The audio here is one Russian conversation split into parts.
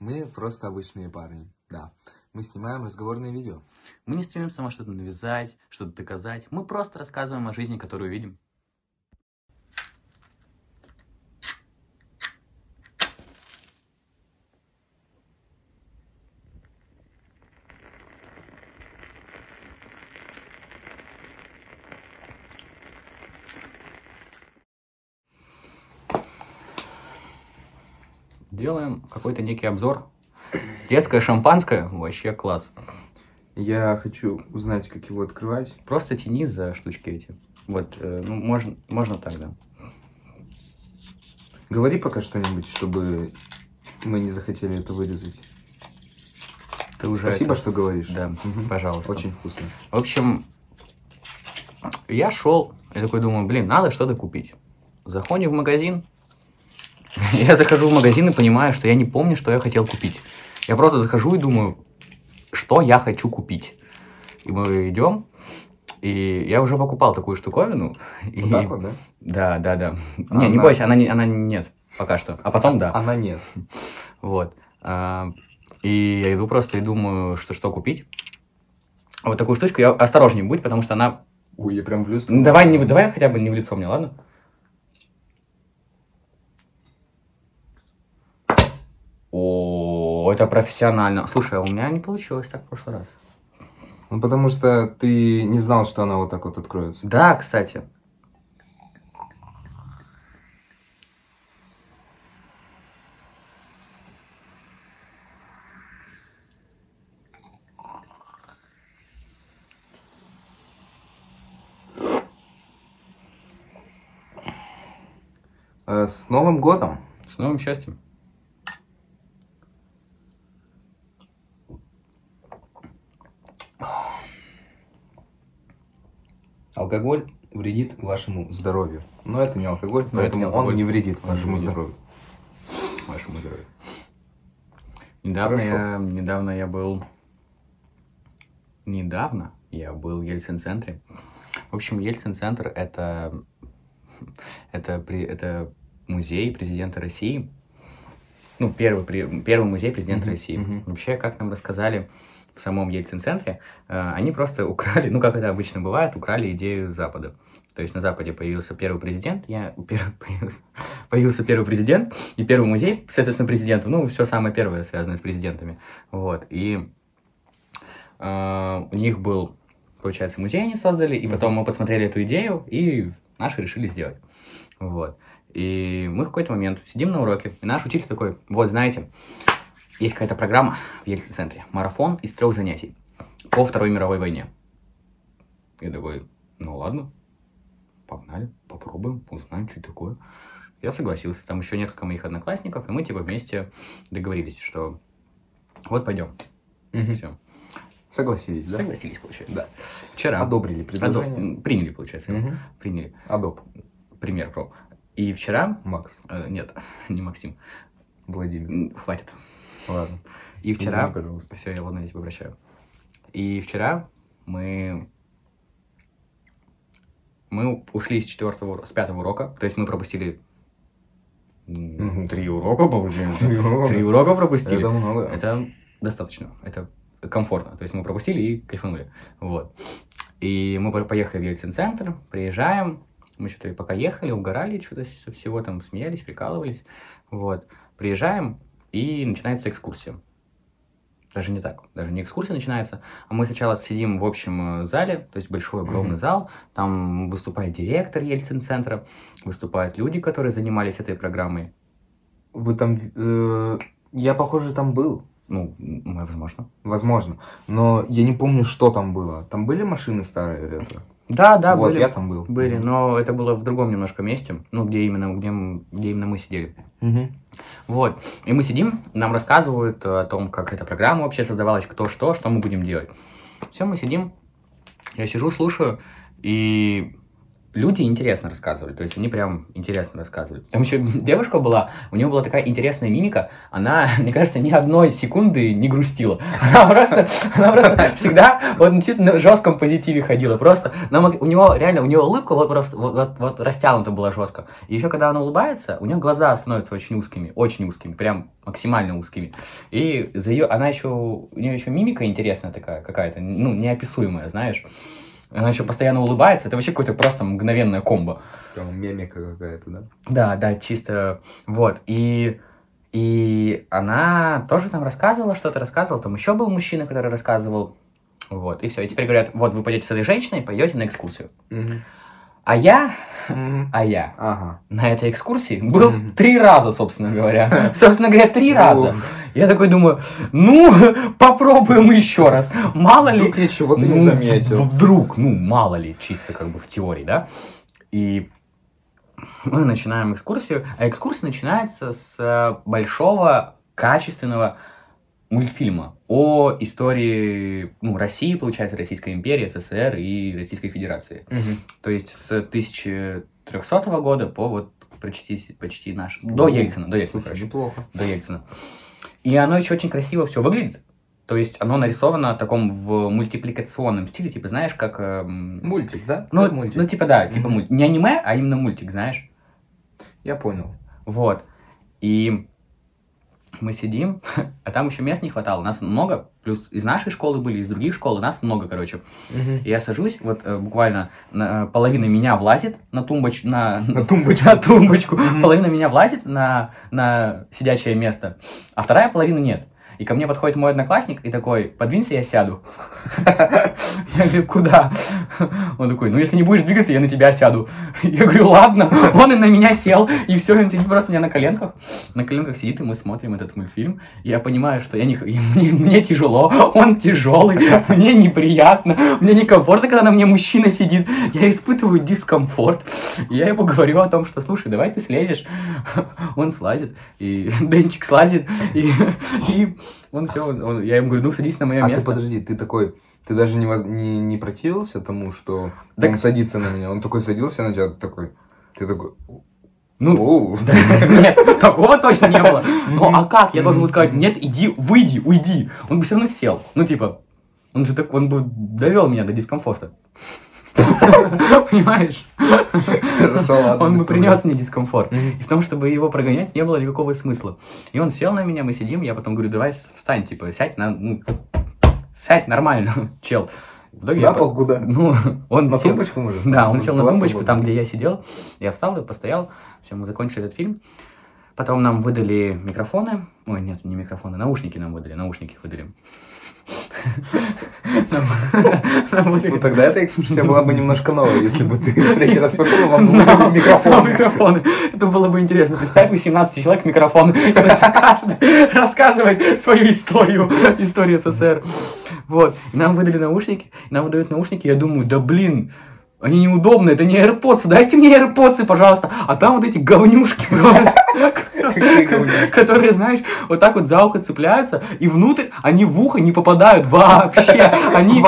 Мы просто обычные парни, да. Мы снимаем разговорные видео. Мы не стремимся вам что-то навязать, что-то доказать. Мы просто рассказываем о жизни, которую видим. Делаем какой-то некий обзор. Детское шампанское, вообще класс. Я хочу узнать, как его открывать. Просто тяни за штучки эти. Вот, э, ну, можно, можно так, да. Говори пока что-нибудь, чтобы мы не захотели это вырезать. Ты уже Спасибо, это- что говоришь. Да, Мгм. пожалуйста. Очень вкусно. В общем, я шел, я такой думаю, блин, надо что-то купить. Заходим в магазин, я захожу в магазин и понимаю, что я не помню, что я хотел купить. Я просто захожу и думаю, что я хочу купить. И мы идем, и я уже покупал такую штуковину. И... Вот так вот, да? Да, да, да. А не, не она- бойся, она, не, она нет пока что. А потом да. Она нет. Вот. А, И я иду просто и думаю, что что купить. Вот такую штучку. Я осторожней будь, потому что она... Ой, я прям в люстру. Ну, давай, не, давай хотя бы не в лицо мне, ладно? О, это профессионально. Слушай, а у меня не получилось так в прошлый раз. Ну, потому что ты не знал, что она вот так вот откроется. Да, кстати. Э, с Новым годом! С новым счастьем. Алкоголь вредит вашему здоровью. Но это не алкоголь, Но это не поэтому алкоголь. он не вредит вашему вредит. здоровью. Вашему здоровью. Недавно Хорошо. я, недавно я был... Недавно я был в Ельцин-центре. В общем, Ельцин-центр — это... Это, при, это музей президента России. Ну, первый, при- первый музей президента Мгм, России. мгм. Вообще, как нам рассказали в самом Ельцин-центре, э, они просто украли, ну, как это обычно бывает, украли идею Запада. То есть на Западе появился первый президент, я пер- появился, появился первый президент и первый музей, соответственно, президентом. Ну, все самое первое связанное с президентами. Вот. И э, у них был, получается, музей они создали, и потом мы подсмотрели эту идею, и наши решили сделать. Вот. И мы в какой-то момент сидим на уроке, и наш учитель такой, вот, знаете, есть какая-то программа в Ельцин-центре, марафон из трех занятий по Второй мировой войне. Я такой, ну ладно, погнали, попробуем, узнаем, что это такое. Я согласился, там еще несколько моих одноклассников, и мы типа вместе договорились, что вот пойдем. Мгм. Все. Согласились, да? Согласились, получается. Да. Вчера. Одобрили Адо- предложение. м, Приняли, получается. Мгм. Приняли. Адоп. Пример про. И вчера... Макс. э, нет, не Максим. Владимир. Хватит. Ладно. И вчера... Извини, пожалуйста. Все, я ладно, я тебя обращаю. И вчера мы... Мы ушли с четвертого, с пятого урока. То есть мы пропустили три урока, получается. Три урока. Три урока пропустили. Это много. Это достаточно. Это комфортно. То есть мы пропустили и кайфанули. Вот. И мы по- поехали в Ельцин-центр, приезжаем. Мы что-то пока ехали, угорали что-то со всего там, смеялись, прикалывались. Вот. Приезжаем, и начинается экскурсия. Даже не так, даже не экскурсия начинается, а мы сначала сидим в общем э, зале, то есть большой огромный Мгм. зал, там выступает директор Ельцин-центра, выступают люди, которые занимались этой программой. Вы там... э, я, похоже, там был. Ну, возможно. Возможно. Но я не помню, что там было. Там были машины старые ретро? Да, да, вот, были. я там был. Были, но это было в другом немножко месте, ну, где именно, где, где именно мы сидели. Мгм. Вот. И мы сидим, нам рассказывают о том, как эта программа вообще создавалась, кто что, что мы будем делать. Все, мы сидим, я сижу, слушаю, и люди интересно рассказывали, то есть они прям интересно рассказывали. Там еще девушка была, у нее была такая интересная мимика, она, мне кажется, ни одной секунды не грустила. Она просто, она просто всегда вот на жестком позитиве ходила, просто. Нам, у него реально, у нее улыбка вот просто вот, вот, вот растянута была жестко. И еще когда она улыбается, у нее глаза становятся очень узкими, очень узкими, прям максимально узкими. И за ее, она еще, у нее еще мимика интересная такая какая-то, ну, неописуемая, знаешь. Она еще постоянно улыбается. Это вообще какое-то просто мгновенное комбо. Там мемика какая-то, да? Да, да, чисто вот. И, и она тоже там рассказывала что-то, рассказывала. Там еще был мужчина, который рассказывал. Вот, и все. И теперь говорят, вот вы пойдете с этой женщиной, пойдете на экскурсию. Угу. А я, а я Ага. на этой экскурсии был три раза, собственно говоря. Собственно говоря, три Ну. раза. Я такой думаю, ну, попробуем еще раз. Мало ли... Вдруг я чего-то не Ну, заметил. в- Вдруг, ну, мало ли, чисто как бы в теории, да? И мы начинаем экскурсию, а экскурсия начинается с э, большого, качественного мультфильма о истории ну, России, получается, Российской империи, СССР и Российской Федерации. Мгм. То есть с 1300 года по вот почти, почти наш... До Ельцина, до Ельцина, Слушай, неплохо. до Ельцина. И оно еще очень красиво все выглядит. То есть оно нарисовано в таком в мультипликационном стиле, типа, знаешь, как... эм, Мультик, да? ну, Как мультик. ну, типа, да, типа Мгм. мульт. Не аниме, а именно мультик, знаешь. Я понял. Вот. И мы сидим, а там еще мест не хватало. Нас много, плюс из нашей школы были, из других школ, нас много, короче. И я сажусь, вот э, буквально на- половина меня влазит на тумбоч... на, На тумбочку. на тумбочку. Половина меня влазит на, на сидячее место, а вторая половина нет. И ко мне подходит мой одноклассник и такой, подвинься, я сяду. Я говорю, куда? Он такой, ну если не будешь двигаться, я на тебя сяду. Я говорю, ладно. Он и на меня сел, и все, он сидит просто у меня на коленках. На коленках сидит, и мы смотрим этот мультфильм. Я понимаю, что я не, мне, мне тяжело, он тяжелый, мне неприятно, мне некомфортно, когда на мне мужчина сидит. Я испытываю дискомфорт. Я ему говорю о том, что, слушай, давай ты слезешь. Он слазит, и Денчик слазит, и, и он все, я ему говорю, ну садись на мое А ты место. подожди, ты такой, ты даже не, воз- не, не противился тому, что Так- он садится на меня? Он такой садился на тебя, ты такой, ты такой, Ну. Да, Нет, такого точно не было. Ну а как? Я должен был сказать, нет, иди, выйди, уйди. Он бы все равно сел. Ну типа, он же так, он бы довел меня до дискомфорта. Понимаешь? Хорошо, ладно. Он бы принес мне дискомфорт. И в том, чтобы его прогонять, не было никакого смысла. И он сел на меня, мы сидим, я потом говорю, давай встань, типа, сядь на, ну, сядь нормально, чел. В итоге На по- пол куда? Ну, он На сел, тумбочку, может? да, он сел на тумбочку, там, где я сидел. Я встал и постоял. Все, мы закончили этот фильм. Потом нам выдали микрофоны. Ой, нет, не микрофоны, наушники нам выдали, наушники выдали. Ну тогда эта экскурсия была бы немножко новая, если бы ты третий раз пошел, вам бы Да, выдали микрофон. микрофоны. Это было бы интересно. Представь, у 17 человек микрофон. Каждый рассказывает свою историю. Историю СССР. Вот. Нам выдали наушники. Нам выдают наушники. Я думаю, да блин, они неудобные, это не AirPods, дайте мне AirPods, пожалуйста. А там вот эти говнюшки которые, знаешь, вот так вот за ухо цепляются, и внутрь они в ухо не попадают вообще. Они,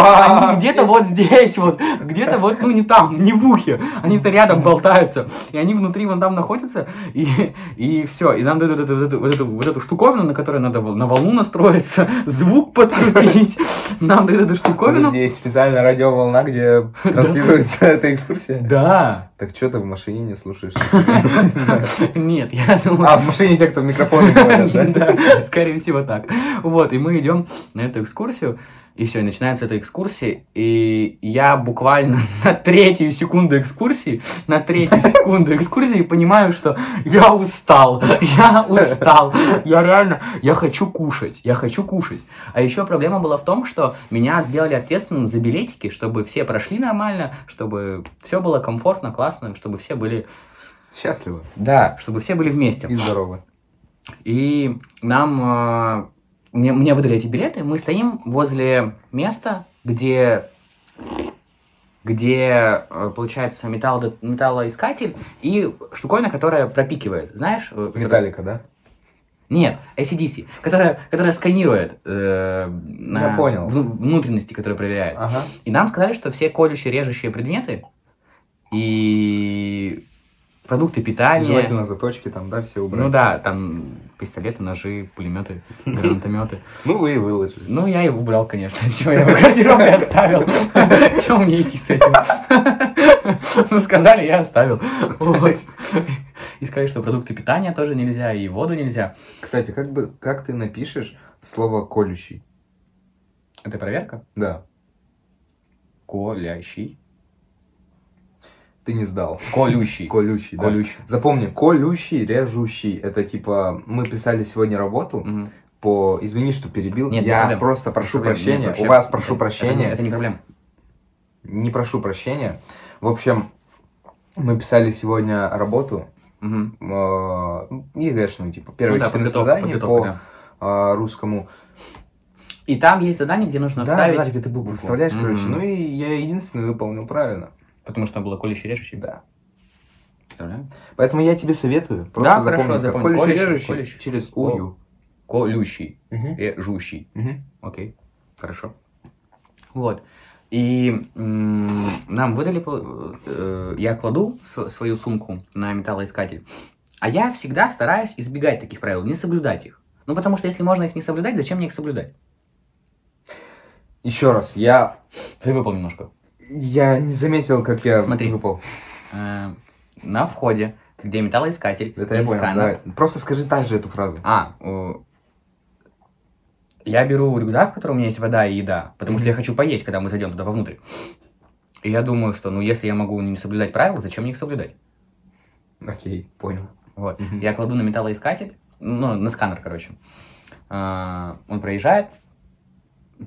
где-то вот здесь вот, где-то вот, ну не там, не в ухе. Они-то рядом болтаются. И они внутри вон там находятся, и, и все. И нам дают вот эту, вот, эту, вот, штуковину, на которой надо на волну настроиться, звук подкрутить. Нам дают эту штуковину. Есть специальная радиоволна, где транслируется эта экскурсия? Да. Так что ты в машине не слушаешь? Нет, я думаю... А, в машине те, кто в микрофоны говорят? Да, скорее всего так. Вот, и мы идем на эту экскурсию, и все, и начинается эта экскурсия, и я буквально на третью секунду экскурсии, на третью секунду экскурсии понимаю, что я устал, я устал, я реально, я хочу кушать, я хочу кушать. А еще проблема была в том, что меня сделали ответственным за билетики, чтобы все прошли нормально, чтобы все было комфортно, классно, чтобы все были, Счастливо да, чтобы все были вместе. и здорово. И нам... мне, мне выдали эти билеты, мы стоим возле места, где где, э, получается, металло, металлоискатель и штуковина, которая пропикивает. Знаешь? э, которая- Металлика, да? Нет, ACDC, которая, которая сканирует э, на Я понял. вну- внутренности, которые проверяет. Ага. И нам сказали, что все колющие, режущие предметы и продукты питания. Желательно заточки там, да, все убрать. Ну да, там пистолеты, ножи, пулеметы, гранатометы. Ну, вы и выложили. Ну, я и убрал, конечно. Чего я в гардеробе оставил? Чего мне идти с этим? Ну, сказали, я оставил. И сказали, что продукты питания тоже нельзя, и воду нельзя. Кстати, как бы, как ты напишешь слово колющий? Это проверка? Да. Колящий. Ты не сдал. Колющий. Колющий, да. Колющий. Запомни, колющий, режущий. Это типа, мы писали сегодня работу Мгм. по... Извини, что перебил. Нет, не Я проблема. просто прошу Проблем нет прощения. вообще. У вас прошу Это- прощения. Это, это не проблема. Не прошу прощения. В общем, мы писали сегодня работу э, ЕГЭшную, типа, первое Ну да, 14 подготовка, задание подготовка, по да. э, русскому. И там есть задание, где нужно Да, вставить... да, где ты буквы вставляешь, короче. Мгм. Ну и я единственный выполнил правильно. Потому что там было колющий, режущий. Да. Представляю. Поэтому я тебе советую. Просто Да, запомни, хорошо, как запомню. колющий, Колющий, режущий колющий. через ую. Колющий. Мгм. Режущий. Мгм. Окей, хорошо. Вот. И нам выдали, э, я кладу св- свою сумку на металлоискатель, а я всегда стараюсь избегать таких правил, не соблюдать их. Ну, потому что если можно их не соблюдать, зачем мне их соблюдать? Еще раз, я, Ты выпал немножко. Я не заметил, как я Смотри. выпал. Э, на входе, где металлоискатель Это я понял. Давай. Просто скажи так же эту фразу. А, э, я беру рюкзак, в котором у меня есть вода и еда, потому что я хочу поесть, когда мы зайдем туда вовнутрь. И я думаю, что, ну, если я могу не соблюдать правила, зачем мне их соблюдать? Окей, понял. Вот. Мгм. Я кладу на металлоискатель, ну, на сканер, короче. А, он проезжает,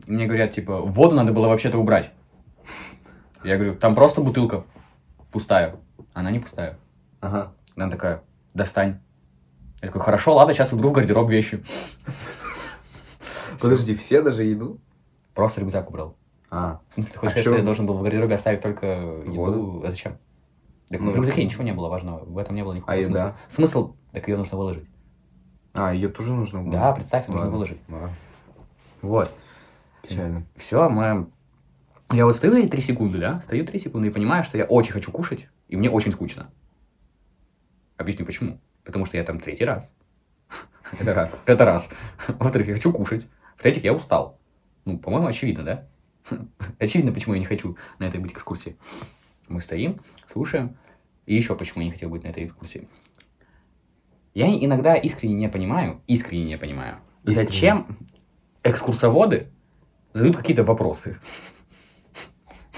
мне говорят, типа, воду надо было вообще-то убрать. Я говорю, там просто бутылка пустая. Она не пустая. Ага. Она такая, достань. Я такой, хорошо, ладно, сейчас уберу в гардероб вещи. Подожди, все даже еду? Просто рюкзак убрал. А, В смысле, ты хочешь А сказать, что я должен был в гардеробе оставить только еду? Воду? А зачем? Так Ну, в рюкзаке это- ничего не было важного, в этом не было никакого А смысла. еда? Смысл, так ее нужно выложить. а ее тоже нужно было? Да, представь, нужно Ладно. выложить. Ладно. Вот. Печально. Все, мы... Я вот стою эти три секунды, да? Стою три секунды и понимаю, что я очень хочу кушать, и мне очень скучно. Объясню почему. Потому что я там третий раз. Это раз. Это раз. Во-вторых, я хочу кушать. В-третьих, я устал. Ну, по-моему, очевидно, да? Очевидно, почему я не хочу на этой быть экскурсии. Мы стоим, слушаем. И еще почему я не хотел быть на этой экскурсии. Я иногда искренне не понимаю, искренне не понимаю, Искренне. зачем экскурсоводы задают какие-то вопросы.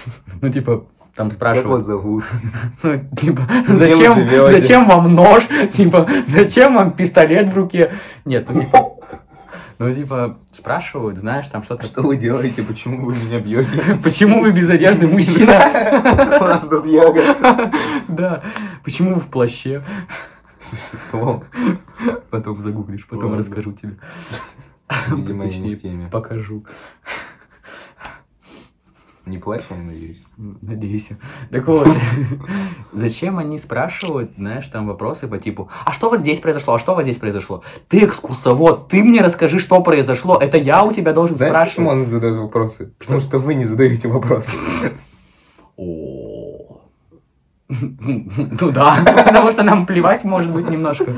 Ну, типа, там Как вас спрашивают, зовут? ну, типа, зачем, зачем вам нож? Типа, зачем вам пистолет в руке? Нет, ну, типа, ну, типа, спрашивают, знаешь, там что-то. Что вы делаете? Почему вы меня бьете? Почему вы без одежды мужчина? У нас тут йога. Да. Почему вы в плаще? Потом загуглишь, потом расскажу тебе. Видимо, я не в теме. Покажу. Не плачь, я надеюсь. Надеюсь. Так вот, зачем они спрашивают, знаешь, там вопросы по типу, а что вот здесь произошло, а что вот здесь произошло? Ты экскурсовод, ты мне расскажи, что произошло, это я у тебя должен Знаешь, почему спрашивать. он задает вопросы? Потому что вы не задаете вопросы. О. Ну да, потому что нам плевать может быть немножко.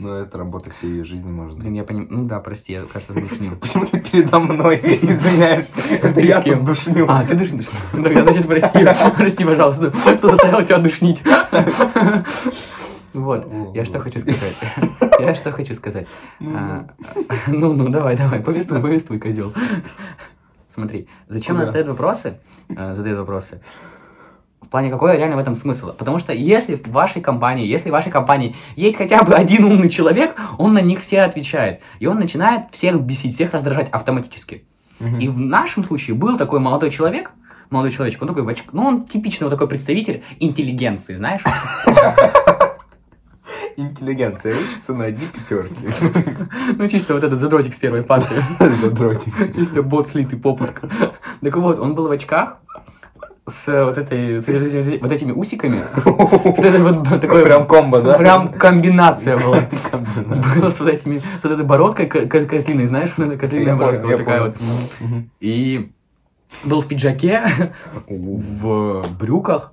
Но это работа всей ее жизни может Блин, быть. я понимаю, ну да, прости, я, кажется, задушнил. Почему ты передо мной извиняешься? Это я тут душню. А, ты душнишь? Тогда, значит, прости, прости, пожалуйста, кто заставил тебя душнить. Вот, О, я что хочу сказать. Я что хочу сказать. А, Ну, ну, давай, давай, повествуй, повествуй, козел. Смотри, зачем нас задают вопросы? э, Задают вопросы. В плане, какой реально в этом смысл? Потому что если в вашей компании, если в вашей компании есть хотя бы один умный человек, он на них все отвечает. И он начинает всех бесить, всех раздражать автоматически. Мгм. И в нашем случае был такой молодой человек, молодой человечек, он такой в оч- ну он типичный вот такой представитель интеллигенции, знаешь? Интеллигенция учится на одни пятерки. Ну чисто вот этот задротик с первой парты. Задротик. Чисто бот слитый попуск. Так вот, он был в очках с вот этой, с вот этими усиками. Вот это вот такое Прям комбо, да? Прям комбинация была. Было с вот этими, с вот этой бородкой ко- ко- козлиной, знаешь, козлиная бородка вот такая вот. И был в пиджаке, в брюках.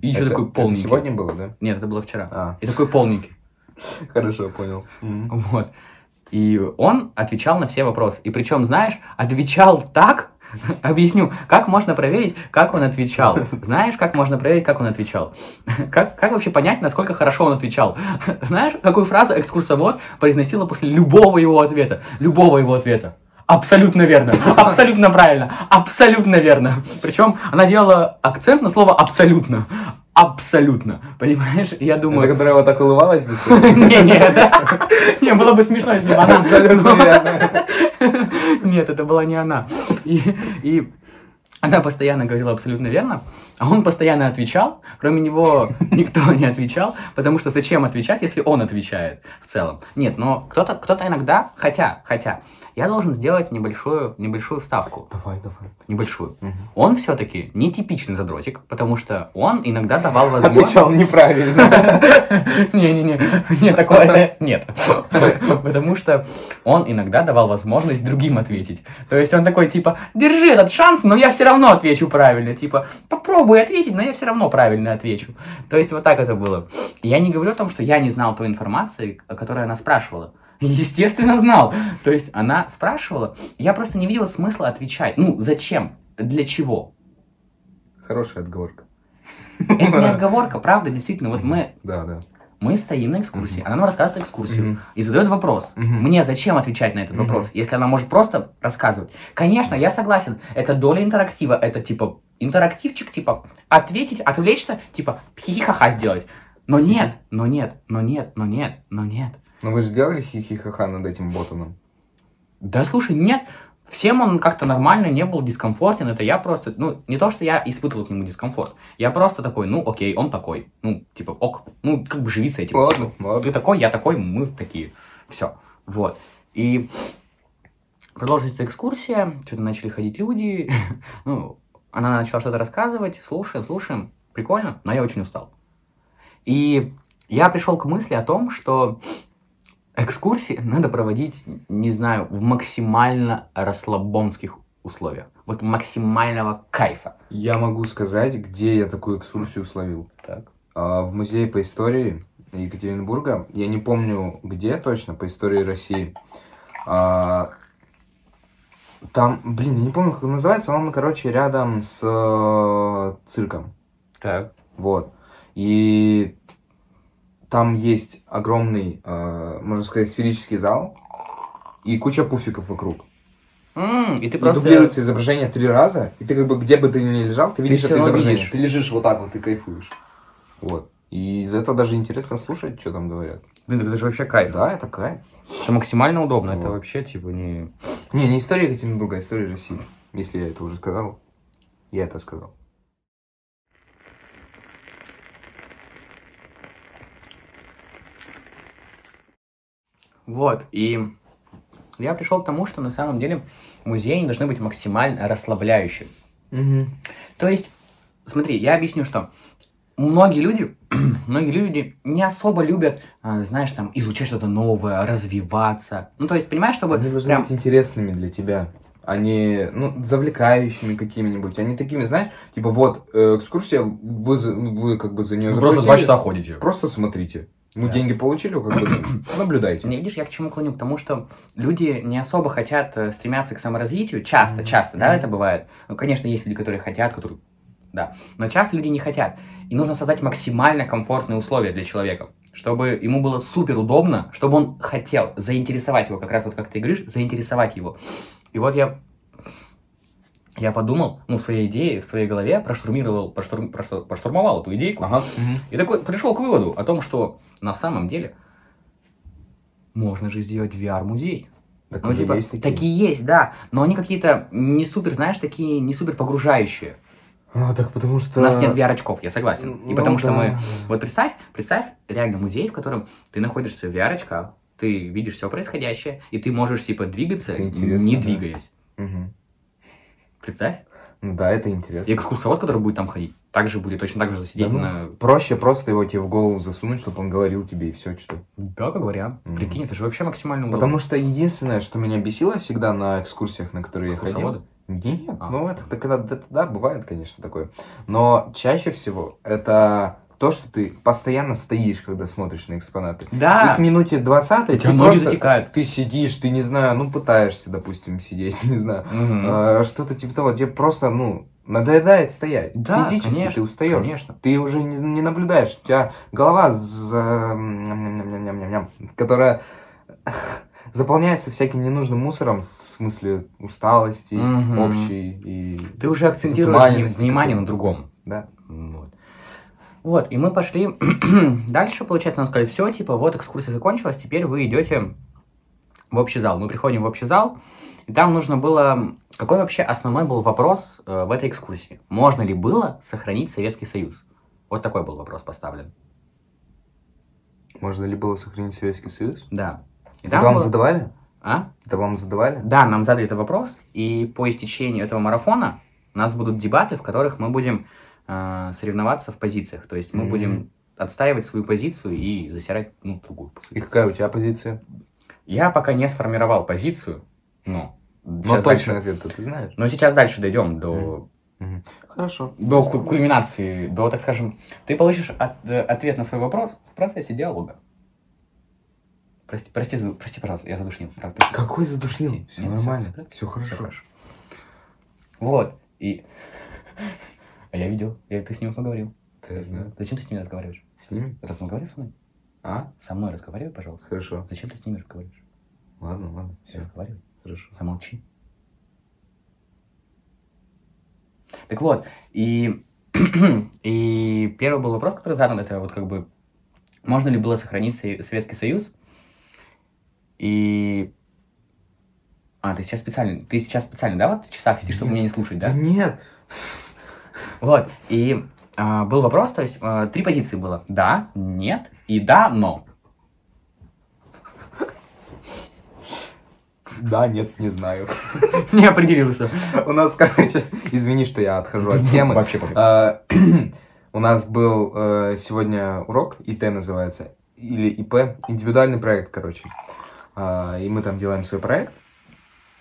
И Это- такой полненький. сегодня было, да? нет, это было вчера, А, и такой полненький. хорошо, понял. Вот. И он отвечал на все вопросы. И причем, знаешь, отвечал так, объясню, как можно проверить, как он отвечал. Знаешь, как можно проверить, как он отвечал? Как, как вообще понять, насколько хорошо он отвечал? Знаешь, какую фразу экскурсовод произносила после любого его ответа? Любого его ответа. Абсолютно верно, абсолютно правильно, абсолютно верно. Причем она делала акцент на слово абсолютно. Абсолютно. Понимаешь? Я Это думаю... которая вот так улыбалась быстро? Не, не, это... Не, было бы смешно, если бы она... Абсолютно. Нет, это была не она. И, и она постоянно говорила абсолютно верно, а он постоянно отвечал. Кроме него никто не отвечал, потому что зачем отвечать, если он отвечает в целом? Нет, но кто-то кто иногда, хотя, хотя, я должен сделать небольшую, небольшую вставку. Давай, давай. Небольшую. Мгм. Он все-таки не типичный задротик, потому что он иногда давал возможность... Отвечал неправильно. Не-не-не, не такое нет. Потому что он иногда давал возможность другим ответить. То есть он такой, типа, держи этот шанс, но я все равно отвечу правильно. Типа, попробуй ответить, но я все равно правильно отвечу. То есть вот так это было. Я не говорю о том, что я не знал той информации, о которой она спрашивала. Естественно, знал. То есть она спрашивала, я просто не видела смысла отвечать. Ну, зачем? Для чего? Хорошая отговорка. Это не отговорка, правда, действительно. Вот мы Да, да. Мы стоим на экскурсии, она нам рассказывает экскурсию и задает вопрос. Мне зачем отвечать на этот вопрос, если она может просто рассказывать? Конечно, я согласен, это доля интерактива, это типа интерактивчик, типа ответить, отвлечься, типа хихихаха сделать. Но нет, но нет, но нет, но нет, но нет. Ну вы же сделали хихихаха над этим ботаном? Да слушай, нет, всем он как-то нормально, не был дискомфортен, это я просто, ну, не то, что я испытывал к нему дискомфорт, я просто такой, ну, окей, он такой, ну, типа, ок, ну, как бы живи с этим. Ладно, типа, ладно. Ты такой, я такой, мы такие, все, вот. И продолжится экскурсия, что-то начали ходить люди, ну, она начала что-то рассказывать, слушаем, слушаем, прикольно, но я очень устал. И я пришел к мысли о том, что экскурсии надо проводить, не знаю, в максимально расслабонских условиях. Вот максимального кайфа. Я могу сказать, где я такую экскурсию словил. Так. А, В музее по истории Екатеринбурга, я не помню где точно, по истории России. А, Там, блин, я не помню, как он называется, он, короче, рядом с э, цирком. Так. Вот. И там есть огромный, э, можно сказать, сферический зал и куча пуфиков вокруг. М, и ты И просто... дублируется изображение три раза, и ты как бы где бы ты ни лежал, ты видишь всё это изображение. видишь. Ты лежишь вот так вот и кайфуешь. Вот. И из этого даже интересно слушать, что там говорят. Блин, так это же вообще кайф. Да, это кайф. Это максимально удобно. Это Вот. вообще, типа, не... Не, не история Екатеринбурга, а история России. Если я это уже сказал, я это сказал. Вот, и я пришел к тому, что на самом деле музеи не должны быть максимально расслабляющими. То есть, смотри, я объясню, что многие люди, многие люди не особо любят, а, знаешь, там, изучать что-то новое, развиваться. Ну, то есть, понимаешь, чтобы Они должны прям... быть интересными для тебя. Они, ну, завлекающими какими-нибудь. Они такими, знаешь, типа вот, э, экскурсия, вы, вы как бы за нее Вы просто два часа ходите. Просто смотрите. Ну, Да. деньги получили, как бы, наблюдайте. Не видишь, я к чему клоню? К тому, что люди не особо хотят э, стремятся к саморазвитию. Часто, Мгм. часто, да, Мгм. это бывает. Ну, конечно, есть люди, которые хотят, которые... Да. Но часто люди не хотят. И нужно создать максимально комфортные условия для человека. Чтобы ему было супер удобно, чтобы он хотел заинтересовать его, как раз вот как ты говоришь, заинтересовать его. И вот я я подумал, ну, в своей идее, в своей голове проштурмировал, проштурм, прошто- проштурмовал эту идейку. Ага. И такой пришел к выводу о том, что на самом деле можно же сделать VR-музей. Так Ну, типа, есть такие. такие есть, да. Но они какие-то не супер, знаешь, такие не супер погружающие. А, так потому что... У нас нет VR-очков, я согласен. И Ну потому что да. мы... Вот представь, представь реально музей, в котором ты находишься в VR-очках, ты видишь все происходящее, и ты можешь, типа, двигаться, не да. двигаясь. Мгм. Представь. Ну да, это интересно. И экскурсовод, который будет там ходить, также будет точно так же Да сидеть ну, на... Проще просто его тебе в голову засунуть, чтобы он говорил тебе и все что. Да, как вариант. Мгм. Прикинь, это же вообще максимально удобно. Потому что единственное, что меня бесило всегда на экскурсиях, на которые я ходил? Нет, А. ну это, это когда это, да, бывает, конечно, такое. Но чаще всего это то, что ты постоянно стоишь, когда смотришь на экспонаты. И Да, к минуте 20 у ты ноги просто... затекают. Ты сидишь, ты не знаю, ну пытаешься, допустим, сидеть, не знаю. Мгм. А, Что-то типа того, тебе просто, ну, надоедает стоять. Да, Физически конечно, ты устаешь. конечно. Ты уже не, не наблюдаешь. У тебя голова, за... ням-ням-ням-ням-ням, которая заполняется всяким ненужным мусором, в смысле усталости Мгм. общей и... Ты уже акцентируешь внимание на другом. Да. Вот. Вот, и мы пошли дальше, получается, нам сказали, все, типа, вот экскурсия закончилась, теперь вы идете в общий зал. Мы приходим в общий зал, и там нужно было... Какой вообще основной был вопрос э, в этой экскурсии? Можно ли было сохранить Советский Союз? Вот такой был вопрос поставлен. Можно ли было сохранить Советский Союз? Да. И Это вам было- задавали? А? Это вам задавали? Да, нам задали этот вопрос, и по истечению этого марафона у нас будут дебаты, в которых мы будем э, соревноваться в позициях. То есть мы Мгм. будем отстаивать свою позицию и засирать, ну, другую, И какая у тебя позиция? Я пока не сформировал позицию. Ну, сейчас точный дальше- ответ ты знаешь. Но сейчас дальше дойдем до. Хорошо. до ку- кульминации, до, так скажем... Ты получишь от- э, ответ на свой вопрос в процессе диалога. Прости, прости, прости, пожалуйста, я задушнил. правда, прости. Какой задушнил? Прости. Все Нет, нормально. всё- Все Всё хорошо. Вот, и... А я видел, я, ты с ним поговорил. Да, я знаю. Зачем ты с ними разговариваешь? С ними? Раз разговаривай со мной. А? Со мной разговаривай, пожалуйста. Хорошо. Зачем ты с ними разговариваешь? Ладно, ладно. Все. Разговаривай. Хорошо. Замолчи. Так вот, и, и первый был вопрос, который задан, это вот как бы, можно ли было сохранить Со- Советский Союз? И... А, ты сейчас специально, ты сейчас специально, да, вот в часах сидишь, чтобы меня не слушать, да? Да нет. Вот, и а, был вопрос, то есть а, три позиции было. Да, нет и да, но. Да, нет, не знаю. Не определился. У нас, короче, извини, что я отхожу от темы. Вообще. А, У нас был э, сегодня урок, ИТ называется, или ИП, индивидуальный проект, короче. А, И мы там делаем свой проект.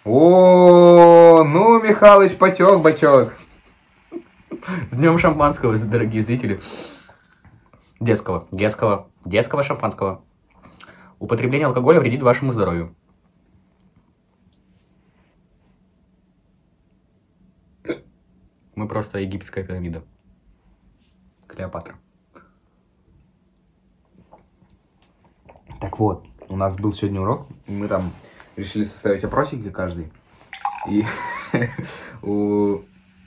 О, ну, Михалыч, потек, бачок. С днем шампанского, дорогие зрители. Детского, детского, детского шампанского. Употребление алкоголя вредит вашему здоровью. Мы просто египетская пирамида. Клеопатра. Так вот, у нас был сегодня урок, и мы там решили составить опросики каждый. И у...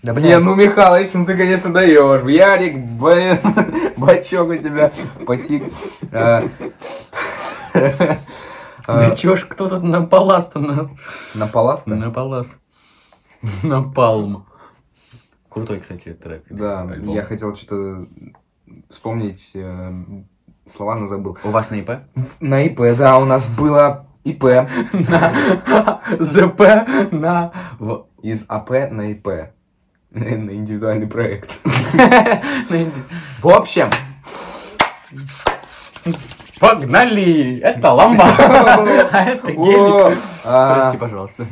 Да Не, ну, Михалыч, ну ты, конечно, даешь. Ярик, блин, бачок у тебя потик. А, Да а, чё ж, кто тут напалас-то на... Напалас-то? Напалас. Напалм. Крутой, кстати, трек. Да, альбом. я хотел что-то вспомнить э, слова, но забыл. У вас на ИП? На ИП, да, у нас было ИП. На ЗП на... Из АП на ИП. На индивидуальный проект. В общем, Погнали! Это ламба! А это гелик. а, Прости, пожалуйста.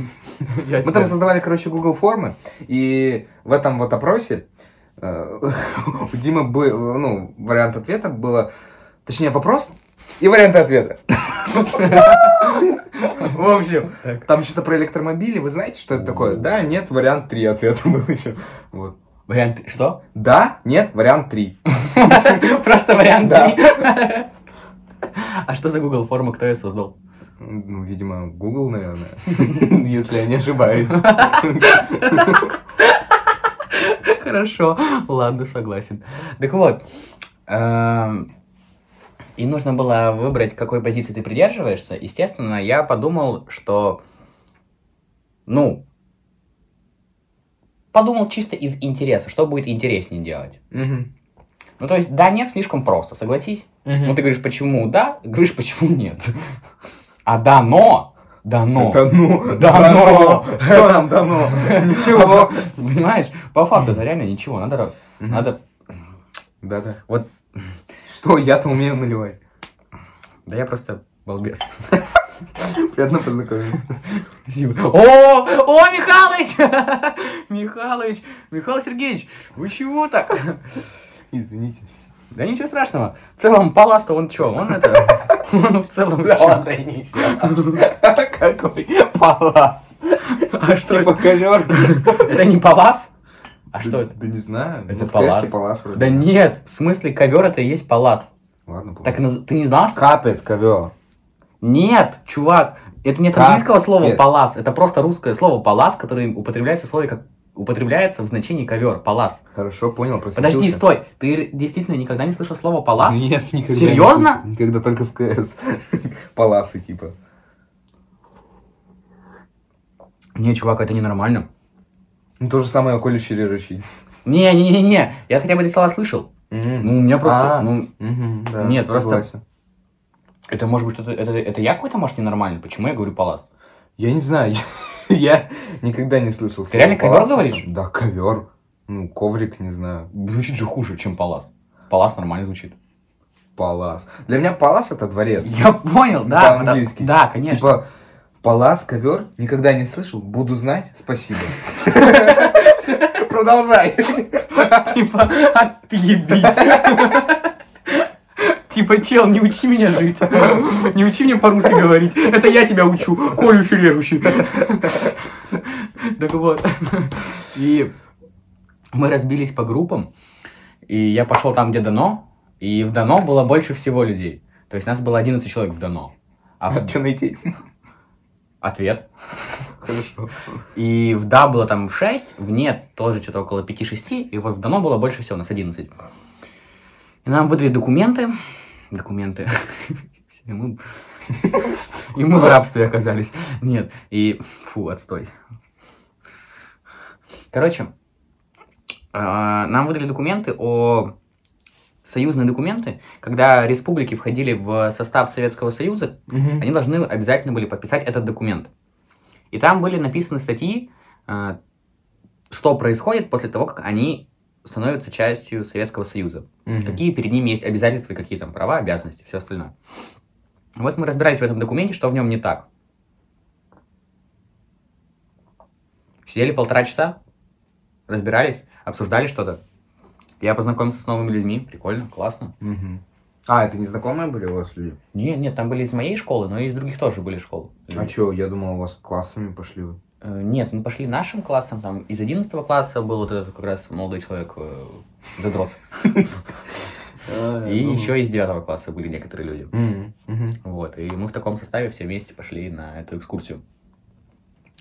Мы там создавали, короче, Google формы, и в этом вот опросе э, у Димы был, ну, вариант ответа было, точнее, вопрос и варианты ответа. В общем, там что-то про электромобили, вы знаете, что это такое? Да, нет, вариант 3 ответа был еще. Вот. Вариант... Что? Да, нет, вариант 3. Просто вариант три. А что за Google форма, кто ее создал? Ну, видимо, Google, наверное, если я не ошибаюсь. Хорошо, ладно, согласен. Так вот, эм, и нужно было выбрать, какой позиции ты придерживаешься. Естественно, я подумал, что, ну, подумал чисто из интереса, что будет интереснее делать. Ну, то есть, да, нет, слишком просто, согласись. Ну, ты говоришь, почему да, говоришь, почему нет. А да, но, да, но. Да ну, Да ну. Что нам дано? Ничего. Понимаешь, по факту это реально ничего, надо, надо, Да-да. вот, Что, я-то умею наливать. да я просто балбес. Приятно познакомиться. Спасибо. О, о, Михалыч! Михалыч, Михаил Сергеевич, вы чего так? Извините. Да ничего страшного. В целом, Палас-то он что? Он это... Он в целом... Да чё? не Какой палац. А что Типа это? ковер. Это не Палас? А что это? Да не знаю. Это Ну, в кэшке палац. палац вроде. Да нет, в смысле ковер это и есть палац. Ладно, Так и наз- ты не знал, что... Капет ковер. Нет, чувак, это нет Как? английского слова Нет. палас, это просто русское слово палас, которое употребляется в слове как употребляется в значении ковер, палас. Хорошо, понял, Подожди, просветился. стой, ты действительно никогда не слышал слово палас? Нет, никогда. не Серьезно? слышал. Никогда только в КС. Паласы, типа. Не, чувак, это ненормально. Ну, то же самое колющие режущий. Не-не-не-не, я хотя бы эти слова слышал. Ну, у меня просто, А. ну, да, Нет, просто- согласен. это может быть, это, это, это я какой-то, может, ненормальный? Почему я говорю палас? Я не знаю, я никогда не слышал Ты реально ковер говоришь? Да, ковер. Ну, коврик, не знаю. Звучит же хуже, чем палас. Палас нормально звучит. Палас. Для меня палас это дворец. Я понял, да. По-английски. потому- Да, конечно. Типа, палас, ковер, никогда не слышал, буду знать, спасибо. Продолжай. Типа, отъебись. Типа, чел, не учи меня жить. Не учи меня по-русски говорить. Это я тебя учу. Колющий режущий. Так вот. И мы разбились по группам. И я пошел там, где дано. И в дано было больше всего людей. То есть нас было 11 человек в дано. А в... Что найти? Ответ. Хорошо. И в да было там 6, в нет тоже что-то около 5-6, и вот в дано было больше всего, у нас 11. И нам выдали документы. Документы. И мы, и мы в рабстве оказались. Нет, и... Фу, отстой. Короче, а, нам выдали документы о... Союзные документы, когда республики входили в состав Советского Союза, они должны обязательно были подписать этот документ. И там были написаны статьи, э, что происходит после того, как они становятся частью Советского Союза. Мгм. Какие перед ними есть обязательства, какие там права, обязанности, все остальное. Вот мы разбирались в этом документе, что в нем не так. Сидели полтора часа, разбирались, обсуждали что-то. Я познакомился с новыми людьми, прикольно, классно. Мгм. А, это незнакомые были у вас люди? Не, нет, там были из моей школы, но и из других тоже были школы. А что, я думал, у вас классами пошли вы. Нет, мы пошли нашим классом, там из 11 класса был вот этот как раз молодой человек, э, задрот. И еще из 9 класса были некоторые люди. Вот, и мы в таком составе все вместе пошли на эту экскурсию.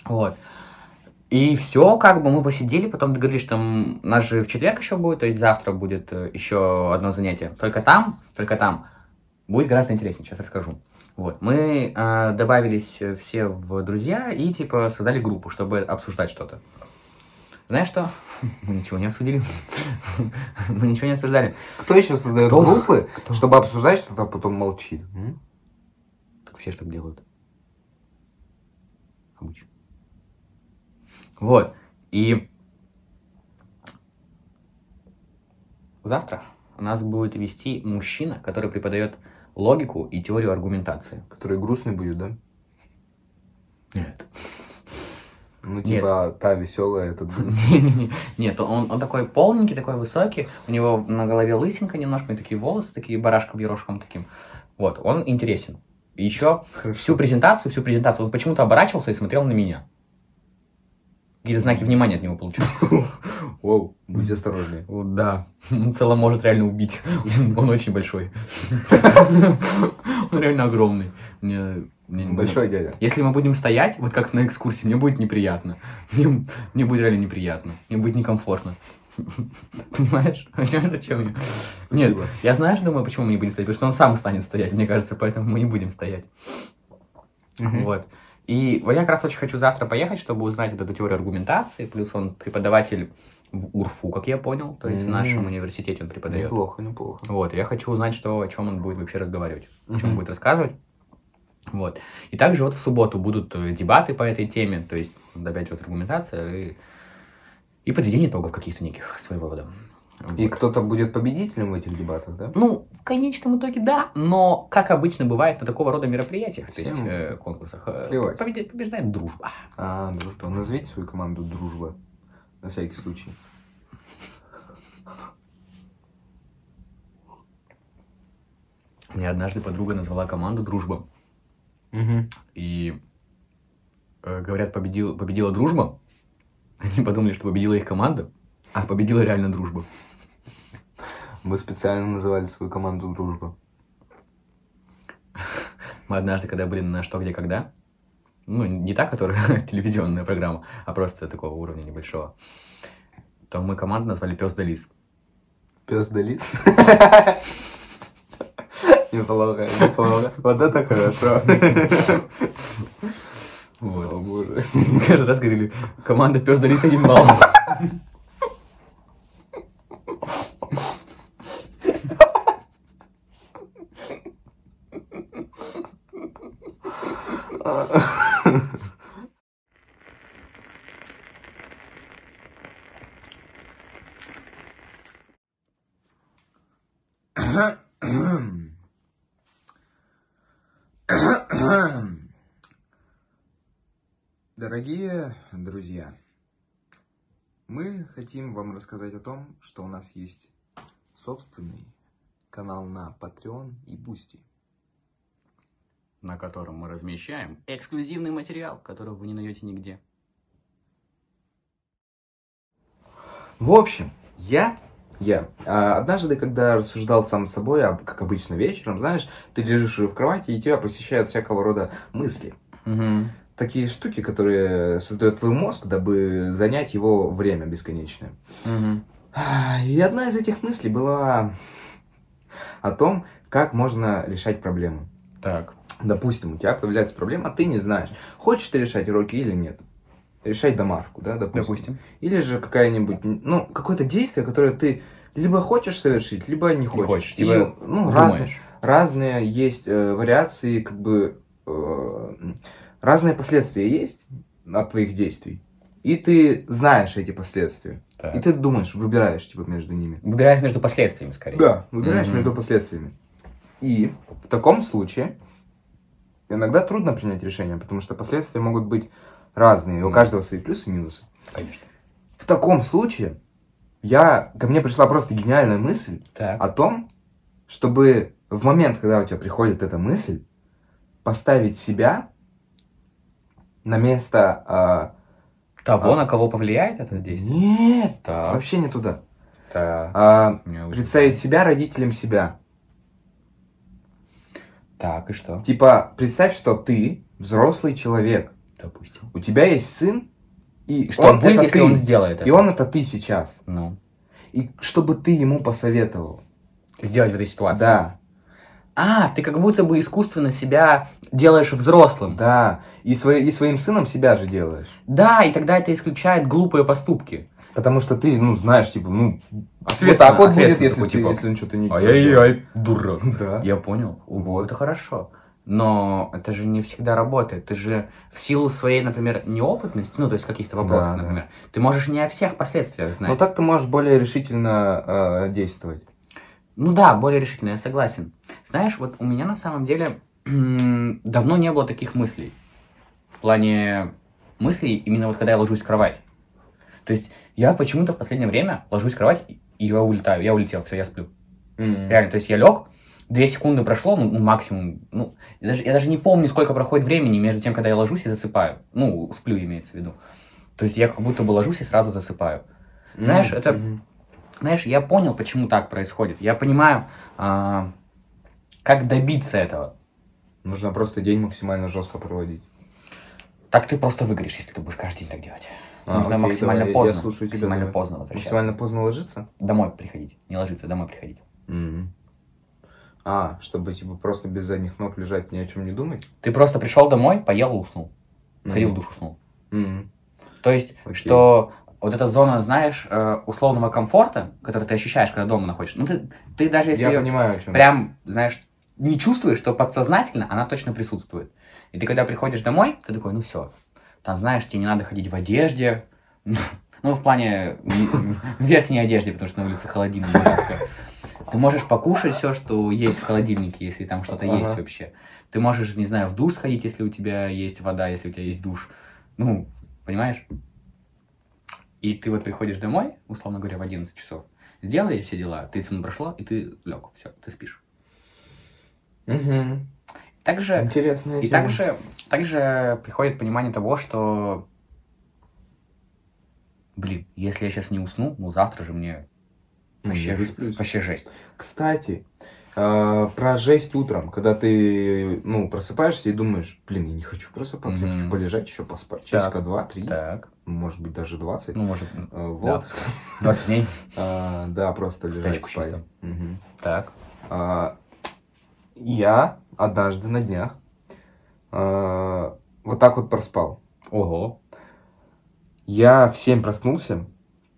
Вот. И все, как бы мы посидели, потом договорились, что нас же в четверг еще будет, то есть завтра будет э, еще одно занятие. Только там, только там будет гораздо интереснее, сейчас расскажу. Вот, мы э, добавились все в друзья и типа создали группу, чтобы обсуждать что-то. Знаешь что? Мы ничего не обсудили. Мы ничего не обсуждали. Кто еще создает Кто? группы, Кто? чтобы обсуждать что-то, а потом молчит? М? Так все так делают. Обычно. Вот. И завтра нас будет вести мужчина, который преподает логику и теорию аргументации. Который грустный будет, да? Нет. Ну, типа, та веселая, этот грустный. Нет, он, он такой полненький, такой высокий, у него на голове лысинка немножко, и такие волосы, такие барашком-ерошком таким. Вот, он интересен. И еще всю презентацию, всю презентацию, он почему-то оборачивался и смотрел на меня. Какие-то знаки внимания от него получил. Воу, будь осторожнее. Да, он в целом может реально убить. Он очень большой. Он реально огромный. Большой дядя. Если мы будем стоять, вот как на экскурсии, мне будет неприятно. Мне, мне будет реально неприятно. Мне будет некомфортно. Понимаешь? Понимаешь, о чем я? Нет, Спасибо. я знаешь, думаю, почему мы не будем стоять? Потому что он сам станет стоять, мне кажется, поэтому мы не будем стоять. Вот. И я как раз очень хочу завтра поехать, чтобы узнать вот эту теорию аргументации. Плюс он преподаватель в УРФУ, как я понял. То есть в нашем университете он преподает. Неплохо, неплохо. Вот, я хочу узнать, что, о чем он будет вообще разговаривать, о чем он будет рассказывать. Вот. И также вот в субботу будут дебаты по этой теме, то есть, опять же, вот аргументация и, и подведение итогов каких-то неких своего рода. И Вот. кто-то будет победителем в этих дебатах, да? Ну, в конечном итоге да, но, как обычно бывает на такого рода мероприятиях, то есть Всем э, конкурсах, э, плевать. победи- побеждает дружба. А, дружба. Назовите свою команду дружба. На всякий случай. Мне однажды подруга назвала команду «Дружба». Угу. И э, говорят, победил, победила дружба. Они подумали, что победила их команда, а победила реально дружба. Мы специально называли свою команду дружба. Мы однажды, когда были на «Что, где, когда», ну, не та, которая телевизионная программа, а просто такого уровня небольшого, то мы команду назвали «Пес да лис». Пес да лис. Неплохо, неплохо. Вот это хорошо. Вот. О, боже. Каждый раз говорили, команда «Пес да лис» один балл. Дорогие друзья, мы хотим вам рассказать о том, что у нас есть собственный канал на Patreon и Boosty. На котором мы размещаем эксклюзивный материал, которого вы не найдете нигде. В общем, я, я, а, однажды, когда рассуждал сам с собой, как обычно вечером, знаешь, ты лежишь в кровати, и тебя посещают всякого рода мысли. Такие штуки, которые создает твой мозг, дабы занять его время бесконечное. А, И одна из этих мыслей была о том, как можно решать проблемы. Так. Допустим, у тебя появляется проблема, а ты не знаешь, хочешь ты решать уроки или нет. Решать домашку, да, допустим. Допустим. Или же какая-нибудь, ну, какое-то действие, которое ты либо хочешь совершить, либо не хочешь. хочешь, И, типа, ну, Думаешь. разные, разные есть э, вариации, как бы, э, разные последствия есть от твоих действий. И ты знаешь эти последствия. Так. И ты думаешь, выбираешь, типа, между ними. Выбираешь между последствиями, скорее. Да, выбираешь Мгм. между последствиями. И в таком случае иногда трудно принять решение, потому что последствия могут быть разные, и у каждого свои плюсы и минусы. Конечно. В таком случае я, ко мне пришла просто гениальная мысль Так. о том, чтобы в момент, когда у тебя приходит эта мысль, поставить себя на место... а, Того, а- на кого повлияет это действие? Нет, Так. вообще не туда. Так. А, представить себя родителем себя. Так, и что? Типа, представь, что ты взрослый человек. Допустим. У тебя есть сын, и, что он будет, это если ты. он сделает это? И он это ты сейчас. Ну, И чтобы ты ему посоветовал. сделать в этой ситуации. Да, А, ты как будто бы искусственно себя делаешь взрослым. да. И, свои- и своим сыном себя же делаешь. Да, и тогда это исключает глупые поступки. Потому что ты, ну, знаешь, типа, ну, вот так вот будет, если, такой, ты, типа, если он что-то не Ай-яй-яй, дура. Да. Я понял. Вот. Это хорошо. Но это же не всегда работает. Ты же в силу своей, например, неопытности, ну, то есть каких-то вопросов, Да, да. например, ты можешь не о всех последствиях знать. Но так ты можешь более решительно э, действовать. Ну да, более решительно, я согласен. Знаешь, вот у меня на самом деле давно не было таких мыслей. В плане мыслей, именно вот когда я ложусь в кровать. То есть я почему-то в последнее время ложусь в кровать, и я улетаю, я улетел, все, я сплю. М. Реально, то есть я лег, две секунды прошло, ну, максимум, ну, я даже, я даже не помню, сколько проходит времени между тем, когда я ложусь и засыпаю. Ну, сплю, имеется в виду. То есть я как будто бы ложусь и сразу засыпаю. Знаешь, М, это-. Знаешь, я понял, почему так происходит. Я понимаю, а, как добиться этого. Нужно просто день максимально жестко проводить. Так ты просто выгоришь, если ты будешь каждый день так делать. А, Нужно окей, максимально давай, я поздно. слушаю тебя, максимально давай. поздно возвращаться. Максимально поздно ложиться? Домой приходить. Не ложиться, домой приходить. Мгм. А, чтобы типа просто без задних ног лежать, ни о чем не думать? Ты просто пришел домой, поел и уснул. Сходил в Мгм. душ, уснул. Мгм. То есть, Окей. что вот эта зона, знаешь, э, условного комфорта, который ты ощущаешь, когда дома находишься, ну ты, ты даже если Я понимаю, прям, знаешь, не чувствуешь, что подсознательно она точно присутствует. И ты когда приходишь домой, ты такой, ну все, там, знаешь, тебе не надо ходить в одежде, Ну, в плане в- в верхней одежде, потому что на улице холодина. Ты можешь покушать все, что есть в холодильнике, если там что-то Ага. есть вообще. Ты можешь, не знаю, в душ сходить, если у тебя есть вода, если у тебя есть душ. Ну, понимаешь? И ты вот приходишь домой, условно говоря, в 11 часов, сделаешь все дела, 30 минут прошло, и ты лег, все, ты спишь. Мгм. Также Интересная И тема. также, также приходит понимание того, что, блин, если я сейчас не усну, ну завтра же мне Ну, вообще, я вообще жесть. Кстати, э, про жесть утром, когда ты, ну, просыпаешься и думаешь, блин, я не хочу просыпаться, я Мгм. хочу полежать, еще поспать. Так. Часика два-три, Так, может быть, даже двадцать. ну может, Э, Вот. 20 дней. А, Да, просто лежать спать. Так, Я однажды на днях а, вот так вот проспал. ого, Я в 7 проснулся,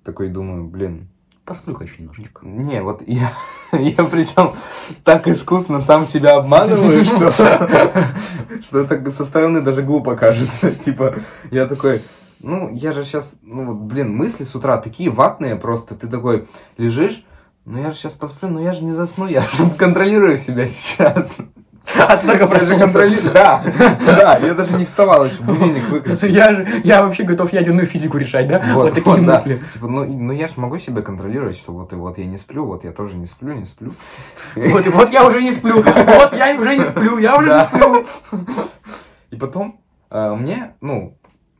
такой думаю, блин, посплю-ка еще немножечко. Не, вот я, я причем так искусно сам себя обманываю, что, что это со стороны даже глупо кажется. Типа, я такой, ну, я же сейчас, ну вот, блин, мысли с утра такие ватные просто. Ты такой лежишь, ну я же сейчас посплю, но я же не засну, я же контролирую себя сейчас. А ты только Я же контролирую, да, да, я даже не вставал еще, будильник выключил. Я же, я вообще готов ядерную физику решать, да? Вот, Вот, такие вот, да. мысли. Типа, ну, ну я же могу себя контролировать, что вот и вот я не сплю, вот я тоже не сплю, не сплю. Вот, и вот я уже не сплю, вот я уже не сплю, я уже Да. не сплю. И потом э, мне, ну,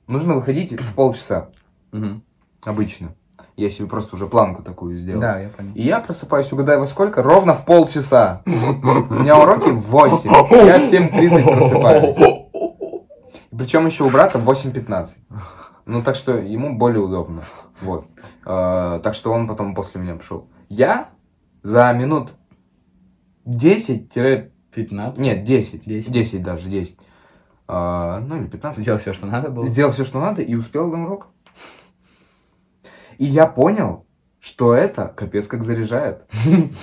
нужно выходить в полчаса Мгм. обычно. Я себе просто уже планку такую сделал. Да, я понял. И я просыпаюсь, угадай во сколько? Ровно в полчаса. У меня уроки в 8. Я в 7.30 просыпаюсь. Причем еще у брата в 8.15. Ну, так что ему более удобно. Вот. Э, так что он потом после меня пошел. Я за минут 10 15. Нет, 10. 10. 10 даже, 10. А, ну или 15. Сделал все, что надо было. Сделал все, что надо, и успел на урок. И я понял, что это капец как заряжает.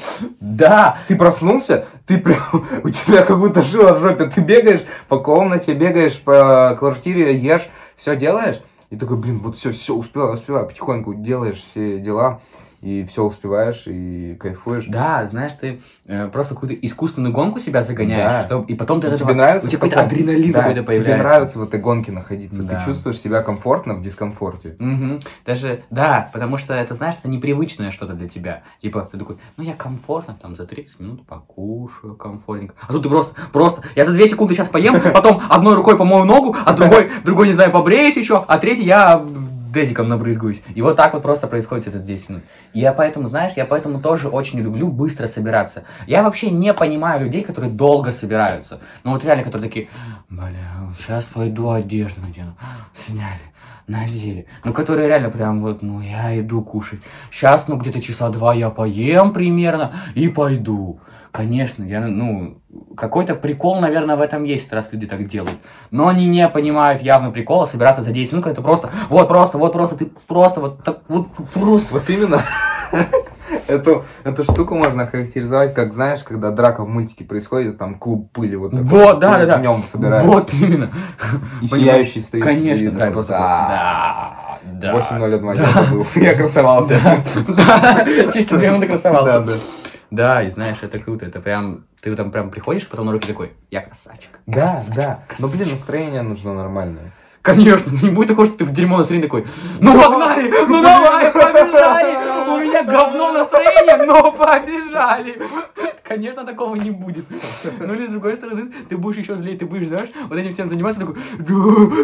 Да, Ты проснулся, ты прям, у тебя как будто жила в жопе, ты бегаешь по комнате, бегаешь по квартире, ешь, все делаешь, и такой, блин, вот все, все, успеваю, успеваю, потихоньку делаешь все дела, и все успеваешь, и кайфуешь. Да, знаешь, ты э, просто какую-то искусственную гонку себя загоняешь, Да. чтоб- и потом ты от Тебе этого- нравится у тебя какой-то адреналин Да, какой-то появляется. Тебе нравится в этой гонке находиться, Да. ты чувствуешь себя комфортно в дискомфорте. Мгм. Даже, да, потому что это, знаешь, это непривычное что-то для тебя. Типа, ты такой, ну я комфортно там за 30 минут покушаю комфортненько. А тут ты просто, просто, я за 2 секунды сейчас поем, потом одной рукой помою ногу, а другой, другой, не знаю, побреюсь еще, а третий я дезиком набрызгаюсь. И вот так вот просто происходит это 10 минут. И я поэтому, знаешь, я поэтому тоже очень люблю быстро собираться. Я вообще не понимаю людей, которые долго собираются. Ну вот реально, которые такие, бля, сейчас пойду одежду надену. Сняли, надели. Ну, которые реально прям вот, ну, я иду кушать. Сейчас, ну, где-то часа два я поем примерно и пойду. Конечно, я, ну, какой-то прикол, наверное, в этом есть, раз люди так делают. Но они не понимают явно прикола собираться за 10 минут, ты просто, вот просто, вот просто, ты просто вот так, вот просто. Вот именно. Эту, эту штуку можно характеризовать, как, знаешь, когда драка в мультике происходит, там клуб пыли вот такой. Вот, да, да, да. В нем собирается. Вот именно. И сияющий стоишь. Конечно, да, просто да. да, да. 8-0 от я забыл. Я красовался. Да, чисто две минуты красовался. Да, да. Да, и знаешь, это круто, это прям, ты там прям приходишь, потом на руки такой, я красавчик. Да, красавчик, да. Но, блин, красавчик». настроение нужно нормальное. Конечно, не будет такого, что ты в дерьмо настроение такой, ну погнали, ну давай, побежали, у меня говно настроение, но побежали. Конечно, такого не будет. Ну или с другой стороны, ты будешь еще злее, ты будешь, знаешь, вот этим всем заниматься, такой, да,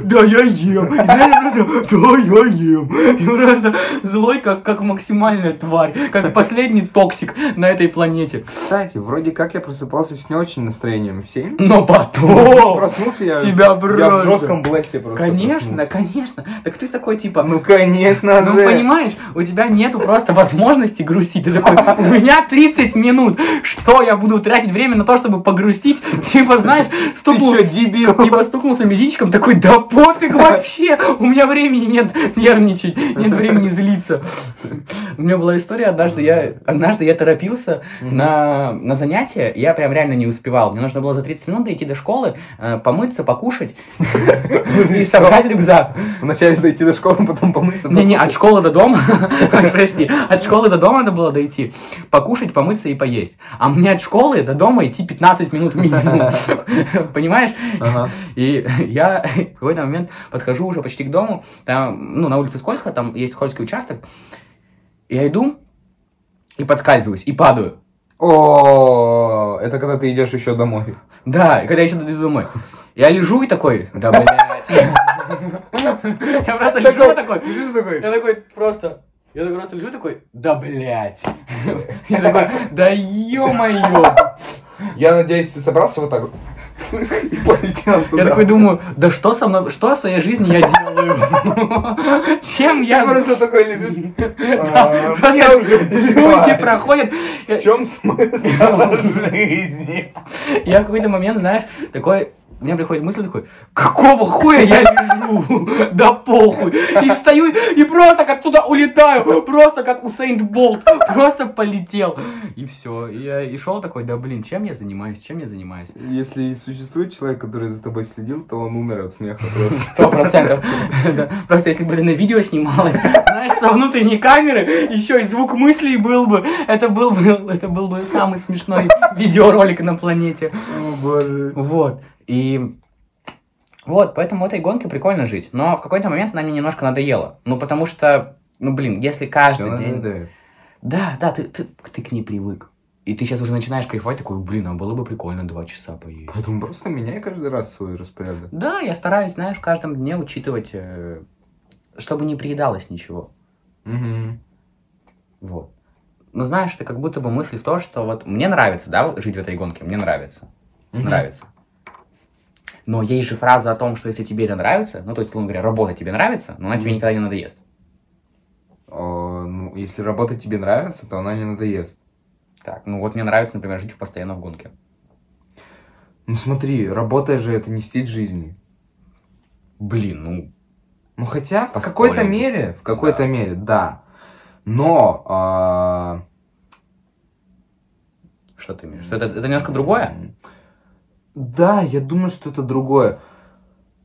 да, я ем. И знаешь, просто, да, я ем. И просто злой, как, как максимальная тварь, как последний токсик на этой планете. Кстати, вроде как я просыпался с не очень настроением в 7. Но потом... Проснулся я... Тебя Я в просто- жестком блессе просто Конечно, проснулся. конечно. Так ты такой, типа, Ну, конечно Ну, же. понимаешь, у тебя нету просто возможности грустить. Ты такой, у меня 30 минут, что я буду тратить время на то, чтобы погрустить? Типа, знаешь, Ты стукнул, чё, дебил? типа стукнулся мизинчиком, такой, да пофиг вообще, у меня времени нет нервничать, нет времени злиться. У меня была история, однажды я, однажды я торопился на, на занятия, я прям реально не успевал. Мне нужно было за 30 минут дойти до школы, э, помыться, покушать и собрать рюкзак. Вначале дойти до школы, потом помыться. Не-не, от школы до дома, прости, от школы до дома надо было дойти, покушать, помыться и поесть. А мне от школы до дома идти 15 минут минимум. Понимаешь? И я в какой-то момент подхожу уже почти к дому, там, ну, на улице скользко, там есть скользкий участок. Я иду и подскальзываюсь, и падаю. О, это когда ты идешь еще домой. Да, когда я еще иду домой. Я лежу и такой, да, блядь. Я просто лежу такой? Я такой просто... Я такой просто лежу такой, да блять. Я такой, да ё-моё. Я надеюсь, ты собрался вот так вот и полетел туда. Я такой думаю, да что со мной, что в своей жизни я делаю? Чем Ты я... просто такой лежишь. А, Просто Мне уже Люди проходят. В чем смысл жизни? Я в какой-то момент, знаешь, такой... У меня приходит мысль такой, какого хуя я лежу? Да похуй. И встаю и просто как туда улетаю. Просто как Усейн Болт. Просто полетел. И все. И я и шел такой, да блин, чем я занимаюсь? Чем я занимаюсь? Если и существует человек, который за тобой следил, то он умер от смеха просто. Сто процентов. Просто если бы это на видео снималось, знаешь, со внутренней камеры, еще и звук мыслей был бы, это был бы, это был бы самый смешной видеоролик на планете. О боже. Вот. И вот, поэтому этой гонке прикольно жить. Но в какой-то момент она мне немножко надоела. Ну, потому что, ну, блин, если каждый Всё день... надоедает. Да, да, ты, ты, ты к ней привык. И ты сейчас уже начинаешь кайфовать, такой, блин, а было бы прикольно два часа поесть. Поэтому просто меняй каждый раз свой распорядок. Да, я стараюсь, знаешь, в каждом дне учитывать, э, чтобы не приедалось ничего. Угу. Вот. Но знаешь, это как будто бы мысль в том, что вот мне нравится, да, жить в этой гонке, мне нравится. Нравится. Но есть же фраза о том, что если тебе это нравится, ну, то есть, условно говоря, работа тебе нравится, но она тебе никогда не надоест. ну, если работа тебе нравится, то она не надоест. Так, ну вот мне нравится, например, жить постоянно в гонке. Ну смотри, работа же это не стиль жизни. Блин, ну, Ну хотя в какой-то мере, в какой-то Да. мере, да. Но а, что ты имеешь? Это, это немножко другое? Да, я думаю, что это другое.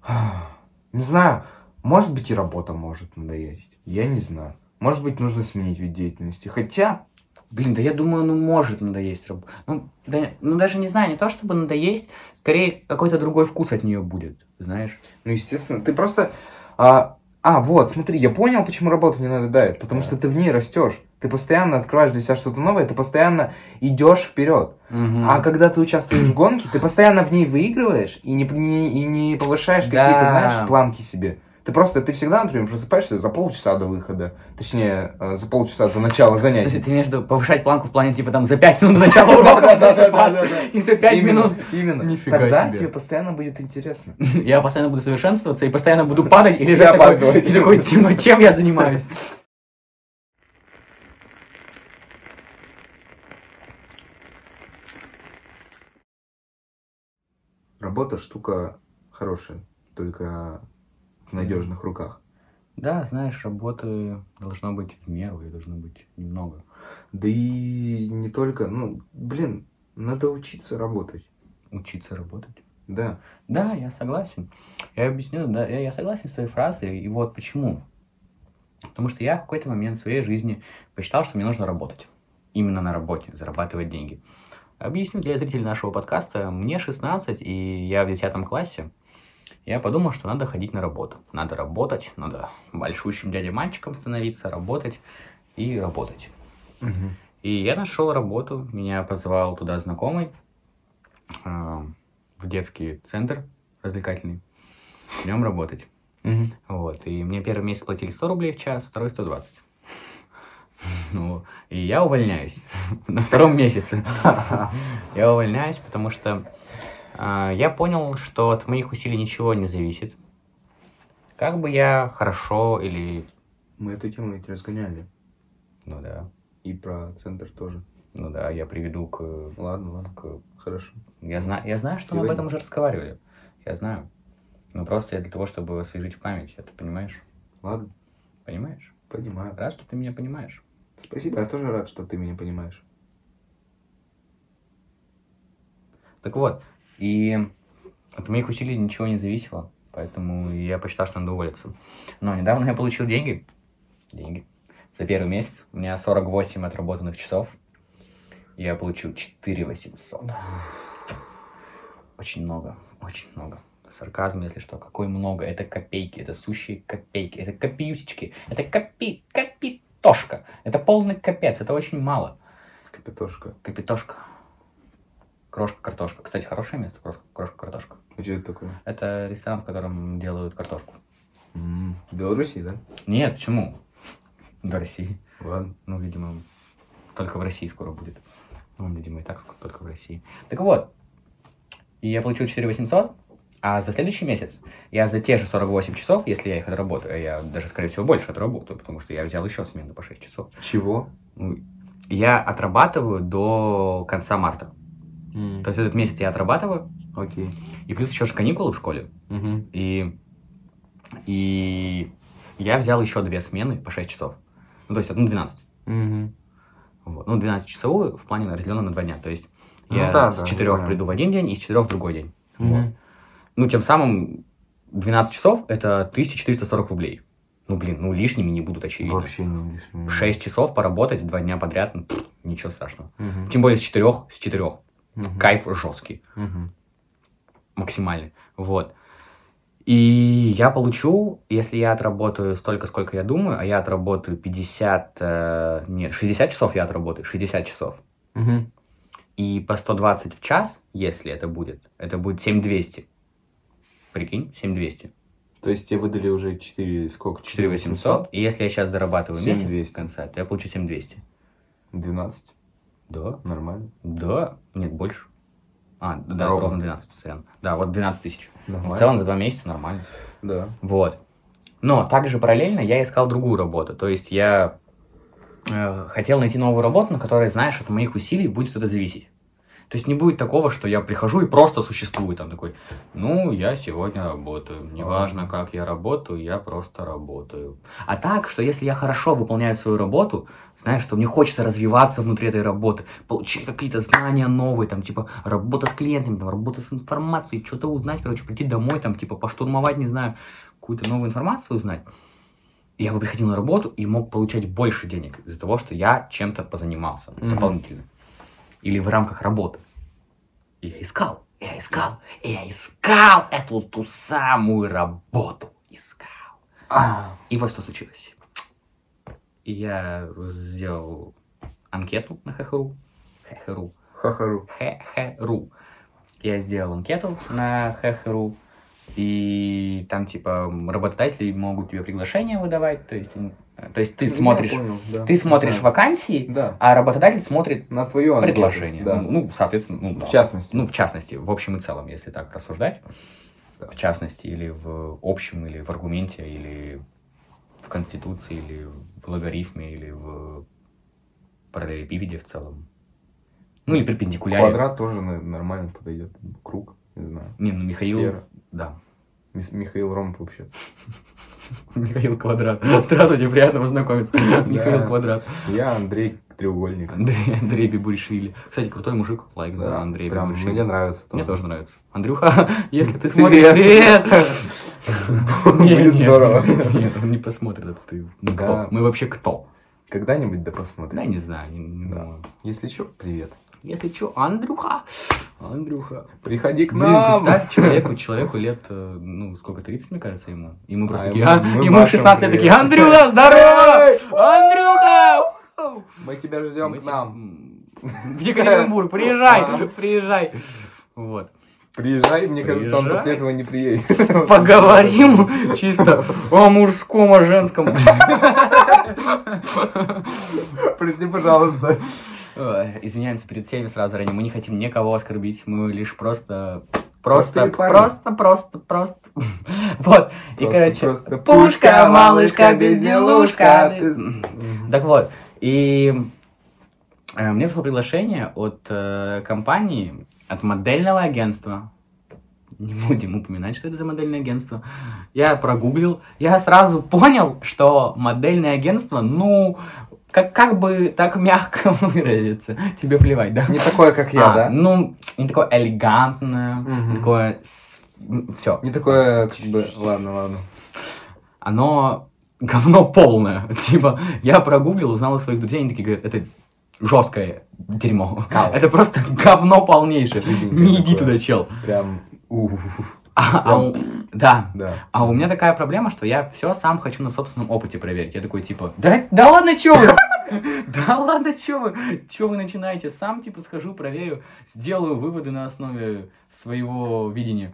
Не знаю, может быть и работа может надоесть. Я не знаю. Может быть, нужно сменить вид деятельности. Хотя, Блин, да я думаю, ну может надоесть работа. Ну, да, ну даже не знаю, не то чтобы надоесть, скорее какой-то другой вкус от нее будет, знаешь? ну, естественно, ты просто... А, а, вот, смотри, я понял, почему работа не надоедает. Потому что ты в ней растешь. Ты постоянно открываешь для себя что-то новое, ты постоянно идешь вперед. Мгм. А когда ты участвуешь в гонке, ты постоянно в ней выигрываешь и не, не- и не повышаешь Да. какие-то, знаешь, планки себе. Ты просто, ты всегда, например, просыпаешься за полчаса до выхода. Точнее, э, за полчаса до начала То есть ты между повышать планку в плане, типа, там, за 5 минут до начала урока просыпаться, и за 5 Именно, минут Именно. Нифига Тогда тебе постоянно будет интересно. я постоянно буду совершенствоваться и постоянно буду падать и лежать такой, и такой, Тима, чем я занимаюсь? Работа штука хорошая, только в надежных руках. Да, знаешь, работы должно быть в меру, и должно быть немного. Да и не только, ну, блин, надо учиться работать. Учиться работать. Да. Да, я согласен. Я объясню, да, я, я согласен с твоей фразой, и вот почему. Потому что я в какой-то момент в своей жизни посчитал, что мне нужно работать. Именно на работе, зарабатывать деньги. Объясню для зрителей нашего подкаста. Мне 16, и я в 10 классе. Я подумал, что надо ходить на работу. Надо работать, надо большущим дядей-мальчиком становиться, работать и работать. Мгм. И я нашел работу, меня позвал туда знакомый а, в детский центр развлекательный, в нем работать. Мгм. Вот, и мне первый месяц платили 100 рублей в час, второй 120. Ну, и я увольняюсь на втором месяце. Я увольняюсь, потому что я понял, что от моих усилий ничего не зависит. Как бы я хорошо или... Мы эту тему ведь разгоняли. Ну да. И про центр тоже. Ну да, я приведу к... Ладно, ладно, к- хорошо. Я, знаю, я знаю, что мы об Сегодня? этом уже разговаривали. Я знаю. Но просто я для того, чтобы освежить в память, это понимаешь? Ладно, Понимаешь? понимаю. Рад, что ты меня понимаешь. Спасибо, я тоже рад, что ты меня понимаешь. Так вот, и от моих усилий ничего не зависело, поэтому я посчитал, что надо уволиться. Но недавно я получил деньги. Деньги. За первый месяц у меня 48 отработанных часов. Я получил 4 800. Очень много, очень много. Сарказм, если что. Какой много? Это копейки, это сущие копейки, это копеюсечки, это копи, капитошка. Это полный капец, это очень мало. Капитошка. Капитошка. Крошка-картошка. Кстати, хорошее место, крошка- крошка-картошка. А что это такое? Это ресторан, в котором делают картошку. М, В Беларуси, да? Нет, почему? В России. Ладно. Ну, видимо, только в России скоро будет. Ну, видимо, и так скоро только в России. Так вот, и я получил 4 800, а за следующий месяц я за те же 48 часов, если я их отработаю, а я даже, скорее всего, больше отработаю, потому что я взял еще смену по 6 часов, Чего? ну, я отрабатываю до конца марта. То есть этот месяц я отрабатываю, Окей. и плюс еще же каникулы в школе. Мгм. И, и я взял еще две смены по 6 часов. Ну, то есть одну 12. Мгм. Вот. Ну, 12 часовую в плане разделено на два дня. То есть Ну я да, с да, 4 понял. приду в один день и с 4 в другой день. Мгм. Вот. Ну, тем самым 12 часов это 1440 рублей. Ну, блин, ну лишними не будут, очевидно. Вообще не лишнего. 6 часов поработать два дня подряд, ну, пф, ничего страшного. Мгм. Тем более с 4, с 4. Мгм. Кайф жесткий. Мгм. максимальный. Вот. И я получу, если я отработаю столько, сколько я думаю, а я отработаю 50, э, нет, 60 часов я отработаю, 60 часов. Мгм. И по 120 в час, если это будет, это будет 7200. Прикинь, 7200. То есть тебе выдали уже 4, сколько? 4800. И если я сейчас дорабатываю месяц 7200. в конце, то я получу 7200. 12. Да, Нормально. да, нет, больше. А, да, Ровно. ровно, 12 постоянно. Да, вот 12 тысяч. В целом за два месяца нормально. Да. Вот. Но также параллельно я искал другую работу. То есть я э, хотел найти новую работу, на которой, знаешь, от моих усилий будет что-то зависеть. То есть не будет такого, что я прихожу и просто существую там такой, ну, я сегодня работаю. Неважно, как я работаю, я просто работаю. А так, что если я хорошо выполняю свою работу, знаешь, что мне хочется развиваться внутри этой работы, получить какие-то знания новые, там, типа, работа с клиентами, там, работа с информацией, что-то узнать, короче, прийти домой, там, типа, поштурмовать, не знаю, какую-то новую информацию узнать. И я бы приходил на работу и мог получать больше денег из-за того, что я чем-то позанимался Мгм. дополнительно. Или в рамках работы. И я искал, и я искал, и я искал эту ту самую работу. Искал. А, И вот что случилось. Я сделал анкету на ХХРУ. ХХРУ. Хахару. ХХРУ. Я сделал анкету на ХХРУ. И там, типа, работодатели могут тебе приглашение выдавать. То есть, то есть ты смотришь, понял, да. ты смотришь Знаю. вакансии, Да. а работодатель смотрит На твою анкету. предложение. Да. Ну, ну, соответственно, ну, да. В частности. Ну, в частности, в общем и целом, если так рассуждать. Да. В частности, или в общем, или в аргументе, или в конституции, или в логарифме, или в параллелепипеде в целом. Ну, или перпендикуляре. Квадрат тоже нормально подойдет. Круг, не знаю. Не, ну, Михаил... Сфера. Да. Михаил Ромов вообще. Михаил Квадрат. Здравствуйте, приятно познакомиться. Михаил Квадрат. Я Андрей Треугольник. Андрей, Андрей Бибуришвили. Кстати, крутой мужик. Лайк за Да, Андрея прям Бибуришвили. мне нравится. Мне тоже нравится. Андрюха, если ты смотришь, Привет. Будет здорово. Нет, он не посмотрит, это ты. Кто? Мы вообще кто? Когда-нибудь да посмотрим. Да, не знаю. не- не Да. думаю. Если что, привет. Если что, Андрюха! Андрюха. Приходи к Блин, нам. представь, человеку, человеку лет, э, ну, сколько, 30, мне кажется, ему. И мы просто А такие, ему- а, мы в машем 16 лет такие. Андрюха, здорово! Андрюха! Мы тебя ждем Мы к нам. В Екатеринбург, приезжай, А. приезжай. Вот. Приезжай, мне кажется, он Приезжай. после этого не приедет. Поговорим чисто о мужском, о женском. Прости, пожалуйста. Ой, Извиняемся перед всеми сразу заранее. Мы не хотим никого оскорбить. Мы лишь просто... Просто, просто, просто, просто. Вот. И, короче, пушка, малышка, безделушка. Так вот. И Э, Мне пришло приглашение от э, компании, от модельного агентства. Не будем упоминать, что это за модельное агентство. Я прогуглил. Я сразу понял, что модельное агентство, ну, как, как бы так мягко выразиться. Тебе плевать, да? Не такое, как я, А, да? Ну, не такое элегантное, Мгм. такое... Все. Не такое, как бы... Ладно, ладно. Оно говно полное. Типа, я прогуглил, узнал у своих друзей, они такие говорят, это жесткое дерьмо. Кал. Это просто говно полнейшее. Не иди туда, чел. Прям... уф, А, а у- да. Да. А у меня такая проблема, что я все сам хочу на собственном опыте проверить. Я такой, типа, да, да ладно, чё вы? Да ладно, чё вы? Чё вы начинаете? Сам, типа, схожу, проверю, сделаю выводы на основе своего видения.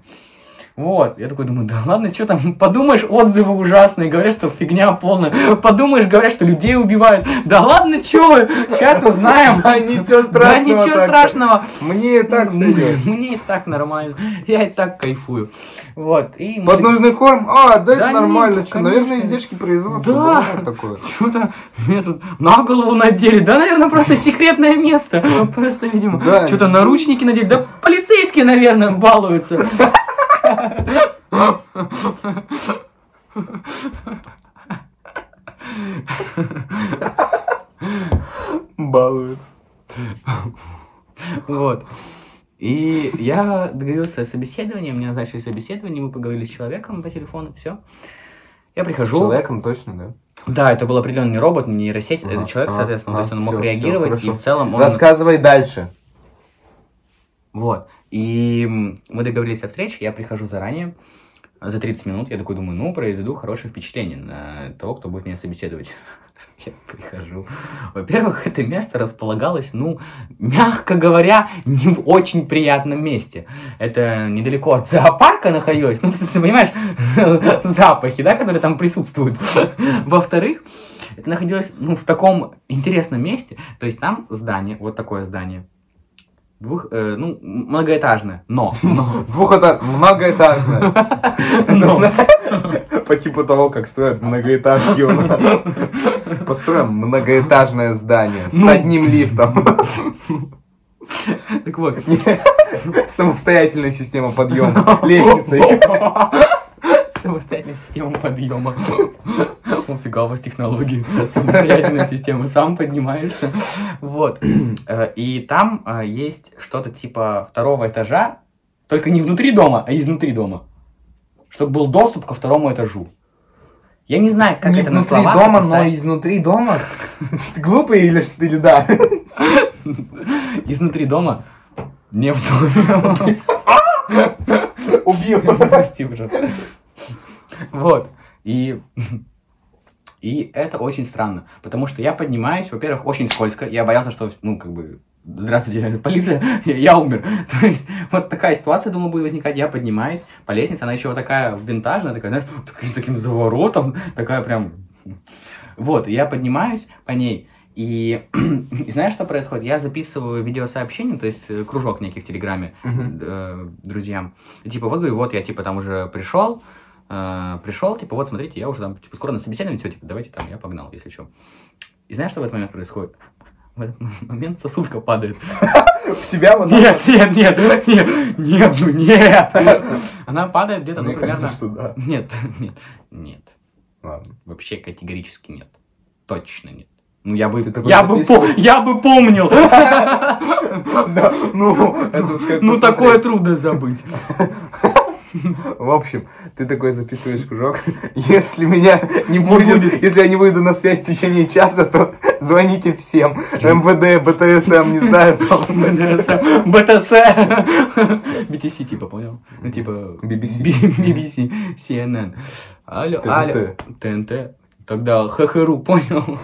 Вот, я такой думаю, да ладно, что там, подумаешь, отзывы ужасные, говорят, что фигня полная, подумаешь, говорят, что людей убивают, да ладно, вы, сейчас узнаем. Да, ничего страшного Да ничего страшного. Мне и так сойдет. Мне и так нормально, я и так кайфую. Вот, и... Подножный корм? А, да, это нормально. Что, наверное, издержки производства. Да. такое. Что-то мне тут на голову надели. Да, наверное, просто секретное место. Просто, видимо, что-то наручники надели. Да полицейские, наверное, балуются. Балуется. Вот. И я договорился о собеседовании, мне назначили собеседование, мы поговорили с человеком по телефону, все. Я прихожу. Человеком точно, да? Да, это был определенный робот, не нейросеть, Ага, это человек, соответственно, то есть он ага, мог всё, реагировать, и хорошо. в целом он... Рассказывай дальше. Вот. И мы договорились о встрече, я прихожу заранее, за 30 минут, я такой думаю, ну, произведу хорошее впечатление на того, кто будет меня собеседовать. Я прихожу. Во-первых, это место располагалось, ну, мягко говоря, не в очень приятном месте. Это недалеко от зоопарка находилось. Ну, ты понимаешь, запахи, да, которые там присутствуют. Во-вторых, это находилось, ну, в таком интересном месте. То есть там здание, вот такое здание. Двух, э, ну, многоэтажное, но, но, Двухэтаж... Многоэтажное. но. По типу того, как строят многоэтажки у нас. Построим многоэтажное здание с Ну. одним лифтом. Так вот, Самостоятельная система подъема лестницей. Самостоятельная система подъема. Офига у вас технологии. Самостоятельная система. Сам поднимаешься. Вот. Э, И там э, есть что-то типа второго этажа, только не внутри дома, а изнутри дома. Чтобы был доступ ко второму этажу. Я не знаю, как Не это на внутри словах дома, но описать. изнутри дома? Ты глупый или или да? Изнутри дома. Не в доме. Убил. Прости, пожалуйста. Вот. И... И это очень странно, потому что я поднимаюсь, во-первых, очень скользко, я боялся, что, ну, как бы, здравствуйте, полиция, я, умер. То есть, вот такая ситуация, думаю, будет возникать, я поднимаюсь по лестнице, она еще вот такая винтажная, такая, знаешь, таким, таким заворотом, такая прям... Вот, я поднимаюсь по ней, и, и знаешь, что происходит? Я записываю видеосообщение, то есть э, кружок некий в Телеграме, Мгм. э, друзьям. И, типа, вот говорю, вот я, типа, там уже пришел, э, пришел, типа, вот, смотрите, я уже там, типа, скоро на собеседовании, все, типа, давайте там, я погнал, если что. И знаешь, что в этот момент происходит? В этот момент сосулька падает. В тебя вот Нет, нет, нет, нет, нет, ну нет. Она падает где-то, ну, примерно... что да. Нет, нет, нет. Ладно. Вообще категорически нет. Точно нет. Ну, я бы, я бы, по- я бы помнил. Ну, Ну, такое трудно забыть. В общем, ты такой записываешь кружок. Если меня не будет, если я не выйду на связь в течение часа, то звоните всем. МВД, БТСМ, не знаю, там. БТС, БТС, BTC, типа, понял? Ну, типа, BBC. BBC, CNN. Алло, алло, ТНТ. Тогда ХХРУ, понял?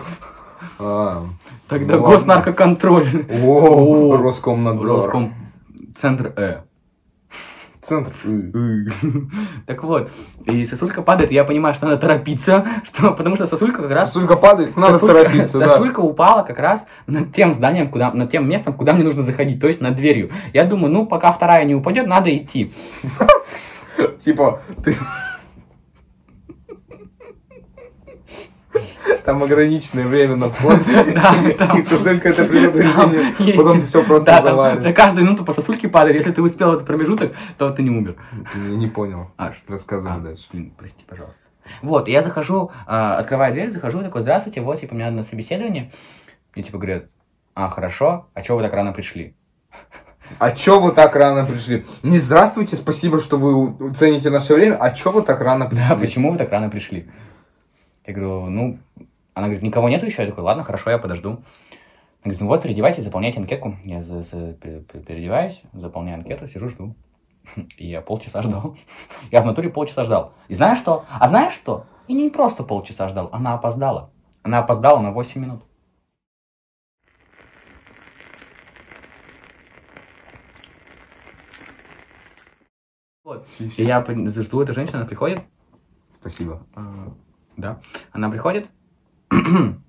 А, Тогда Ладно. госнаркоконтроль. О, Роскомнадзор. Роском. Центр Э. Центр. Так вот, и сосулька падает, и я понимаю, что надо торопиться, что, потому что сосулька как раз... Сосулька падает, надо сосулька- торопиться, да. Сосулька упала как раз над тем зданием, куда, над тем местом, куда мне нужно заходить, то есть над дверью. Я думаю, ну, пока вторая не упадет, надо идти. Типа, ты... Там ограниченное время на вход. И сосулька это предупреждение. Потом все просто завалит. на каждую минуту по сосульке падает. Если ты успел этот промежуток, то ты не умер. Не не понял. А, что? Рассказывай А, дальше. прости, пожалуйста. Вот, я захожу, а, открываю дверь, захожу, такой, здравствуйте, вот, типа, мне надо на собеседование. Мне, типа, говорят, а, хорошо, а чего вы так рано пришли? А чё вы так рано пришли? Не здравствуйте, спасибо, что вы цените наше время. А чё вы так рано пришли? Да, почему вы так рано пришли? Я говорю, ну, она говорит, никого нету еще? Я такой, ладно, хорошо, я подожду. Она говорит, ну вот, переодевайтесь, заполняйте анкетку. Я за- за- пе- пе- переодеваюсь, заполняю анкету, сижу, жду. И я полчаса ждал. Я в натуре полчаса ждал. И знаешь что? А знаешь что? И не просто полчаса ждал, она опоздала. Она опоздала на 8 минут. Вот. И я жду эту женщину, она приходит, Спасибо. а, Да. Она приходит,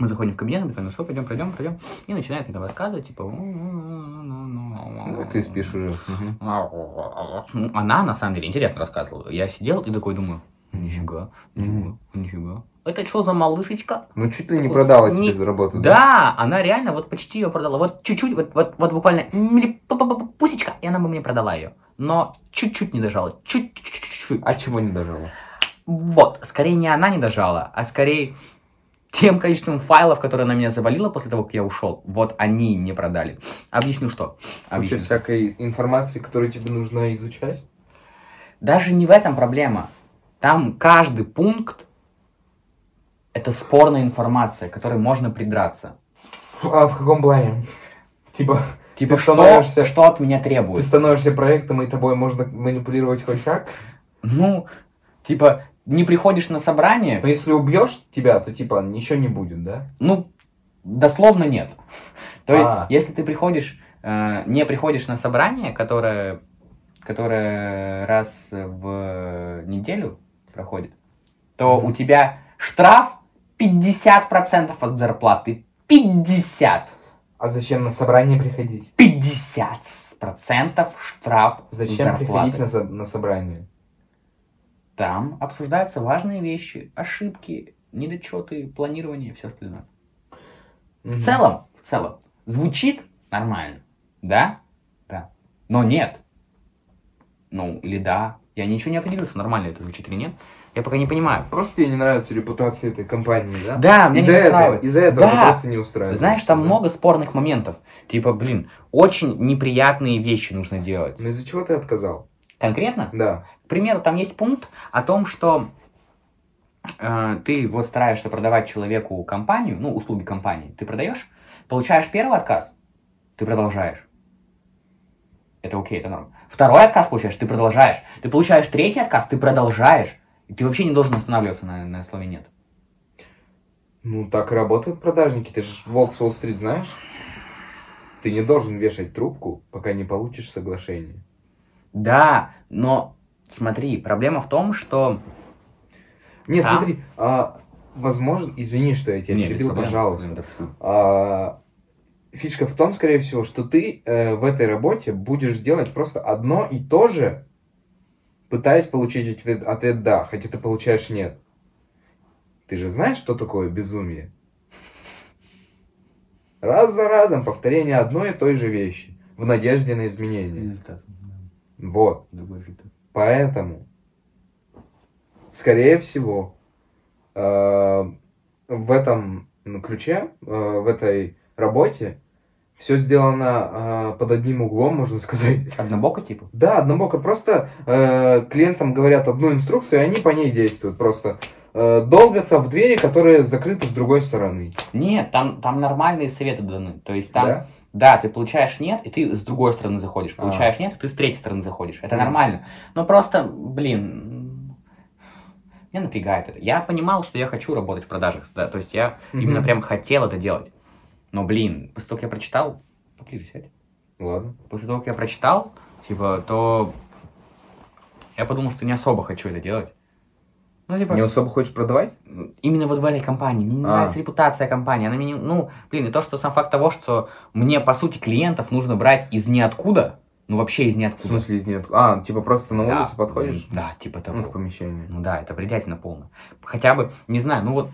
мы заходим в кабинет, она такая, ну что, пойдем, пройдем, пройдем. И начинает мне там рассказывать, типа... Ну, ты спишь уже. Она, на самом деле, интересно рассказывала. Я сидел и такой думаю, нифига, нифига, нифига. Это что за малышечка? Ну, чуть ли не продала тебе за работу. Да, она реально вот почти ее продала. Вот чуть-чуть, вот, вот, вот буквально пусечка, и она бы мне продала ее. Но чуть-чуть не дожала. Чуть-чуть. А чего не дожала? Вот, скорее не она не дожала, а скорее тем количеством файлов, которые она меня завалила после того, как я ушел, вот они не продали. Объясню что. Куча Объясню. всякой информации, которую тебе нужно изучать. Даже не в этом проблема. Там каждый пункт это спорная информация, которой можно придраться. А в каком плане? Типа, Типа, Ты что, становишься- что от меня ты требует? становишься проектом, и тобой можно манипулировать хоть как? Ну, типа, не приходишь на собрание, Но если убьешь тебя, то типа ничего не будет, да? Ну, дословно нет. То есть, А. если ты приходишь, э, не приходишь на собрание, которое, которое раз в неделю проходит, то у тебя штраф 50% от зарплаты. 50! А зачем на собрание приходить? 50% штраф Зачем зарплаты. приходить на, на собрание? Там обсуждаются важные вещи, ошибки, недочеты, планирование и все остальное. В целом, в целом, звучит нормально, да? Да. Но нет. Ну, или да. Я ничего не определился, нормально это звучит или нет. Я пока не понимаю. Просто тебе не нравится репутация этой компании, да? Да, мне Из-за не этого, устраивает. из-за этого Да. просто не устраиваешь. Знаешь, там много спорных моментов. Типа, блин, очень неприятные вещи нужно делать. Но из-за чего ты отказал? Конкретно? Да. К примеру, там есть пункт о том, что э, ты вот стараешься продавать человеку компанию, ну, услуги компании, ты продаешь, получаешь первый отказ, ты продолжаешь. Это окей, это норм. Второй отказ получаешь, ты продолжаешь. Ты получаешь третий отказ, ты продолжаешь. И ты вообще не должен останавливаться на, на слове нет. Ну, так и работают продажники. Ты же Волк Уолл-стрит знаешь? Ты не должен вешать трубку, пока не получишь соглашение. Да, но смотри, проблема в том, что... Не, А? смотри, а, возможно, извини, что я тебя Не, перебил, проблем, пожалуйста. А, фишка в том, скорее всего, что ты э, в этой работе будешь делать просто одно и то же, пытаясь получить ответ, ответ «да», хотя ты получаешь «нет». Ты же знаешь, что такое безумие? Раз за разом повторение одной и той же вещи в надежде на изменения. Результат. Вот. Поэтому, скорее всего, э, в этом ну, ключе, э, в этой работе все сделано э, под одним углом, можно сказать. Однобоко, типа? Да, однобоко. Просто э, клиентам говорят одну инструкцию, и они по ней действуют. Просто э, долбятся в двери, которые закрыты с другой стороны. Нет, там, там нормальные советы даны. То есть там, да? Да? ты получаешь нет, и ты с другой стороны заходишь. А. Получаешь нет, и ты с третьей стороны заходишь. Это Мгм. нормально. Но просто, блин, меня напрягает это. Я понимал, что я хочу работать в продажах, да, то есть я Мгм. именно прям хотел это делать. Но, блин, после того, как я прочитал, поближе сядь. Ладно. После того, как я прочитал, типа, то я подумал, что не особо хочу это делать. Ну, типа, Не особо хочешь продавать? именно вот в этой компании. Мне не А. нравится репутация компании. Она мне, не- ну, блин, и то, что сам факт того, что мне, по сути, клиентов нужно брать из ниоткуда, ну, вообще из В ниоткуда. смысле из нет? А, типа просто на Да. улице подходишь? Да, типа того. Ну, в помещении. Ну да, это бредятина полная. Хотя бы, не знаю, ну вот,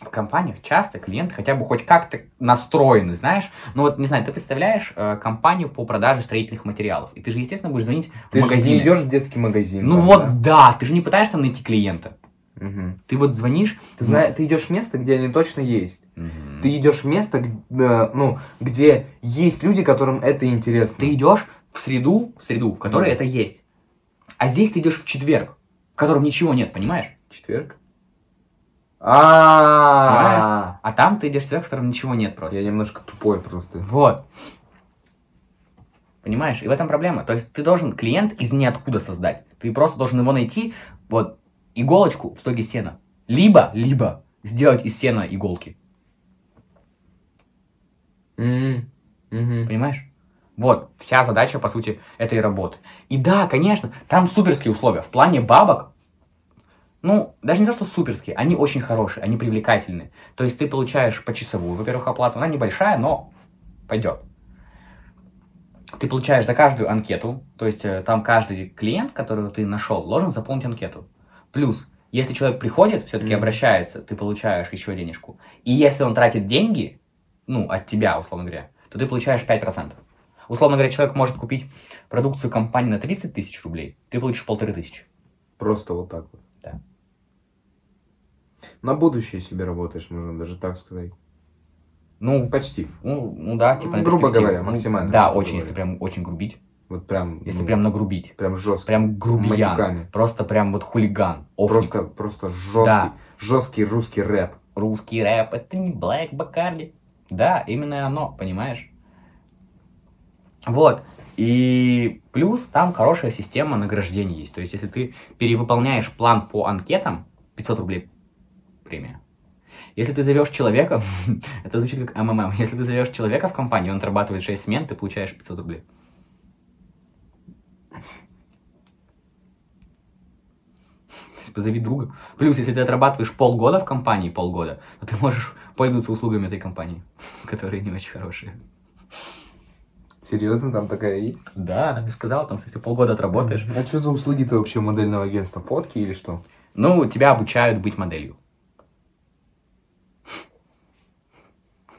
в компаниях часто клиенты хотя бы хоть как-то настроены, знаешь. Ну вот, не знаю, ты представляешь э, компанию по продаже строительных материалов, и ты же, естественно, будешь звонить Ты в магазин. не идешь в детский магазин. Ну там, вот, да? ты же не пытаешься там найти клиента. да? Мгм. Ты вот звонишь... Ты знаешь, ты идешь в место, где они точно есть. Мгм. Ты идешь в место, г- э, ну, где есть люди, которым это интересно. Ты идешь в среду, в среду, в которой Да. это есть. А здесь ты идешь в четверг, в котором ничего нет, понимаешь? Четверг? А, А там ты идешь четверг, в котором ничего нет просто. я немножко тупой просто. Вот. Понимаешь? И в этом проблема. То есть ты должен клиент из ниоткуда создать. Ты просто должен его найти, вот, иголочку в стоге сена. Либо, либо сделать из сена иголки. Мгм. Понимаешь? Вот, вся задача, по сути, этой работы. И да, конечно, там суперские условия. В плане бабок, ну, даже не то, что суперские, они очень хорошие, они привлекательные. То есть ты получаешь почасовую, во-первых, оплату, она небольшая, но пойдет. Ты получаешь за каждую анкету, то есть э, там каждый клиент, которого ты нашел, должен заполнить анкету. Плюс, если человек приходит, все-таки Мгм. обращается, ты получаешь еще денежку. И если он тратит деньги, ну, от тебя, условно говоря, то ты получаешь 5%. Условно говоря, человек может купить продукцию компании на 30 тысяч рублей, ты получишь полторы тысячи. Просто вот так вот. Да. На будущее себе работаешь, можно даже так сказать. Ну, Почти. ну, ну да, типа на Грубо говоря, Ну, максимально Да, очень, говоря. если прям очень грубить. Вот прям. Если ну, прям нагрубить. Прям жестко. Прям грубиян. Матюками. Просто прям вот хулиган. Офник. Просто, просто жесткий, Да. жесткий русский рэп. Русский рэп, это не Блэк Бакарди. Да, именно оно, понимаешь? Вот. И плюс там хорошая система награждений есть. То есть, если ты перевыполняешь план по анкетам, 500 рублей премия. Если ты зовешь человека, это звучит как МММ, если ты зовешь человека в компанию, он отрабатывает 6 смен, ты получаешь 500 рублей. Позови друга. Плюс, если ты отрабатываешь полгода в компании, полгода, то ты можешь пользоваться услугами этой компании, которые не очень хорошие. Серьезно, там такая есть? Да, она мне сказала, там, что если полгода отработаешь, А что за услуги-то вообще модельного агентства? Фотки или что? ну, тебя обучают быть моделью.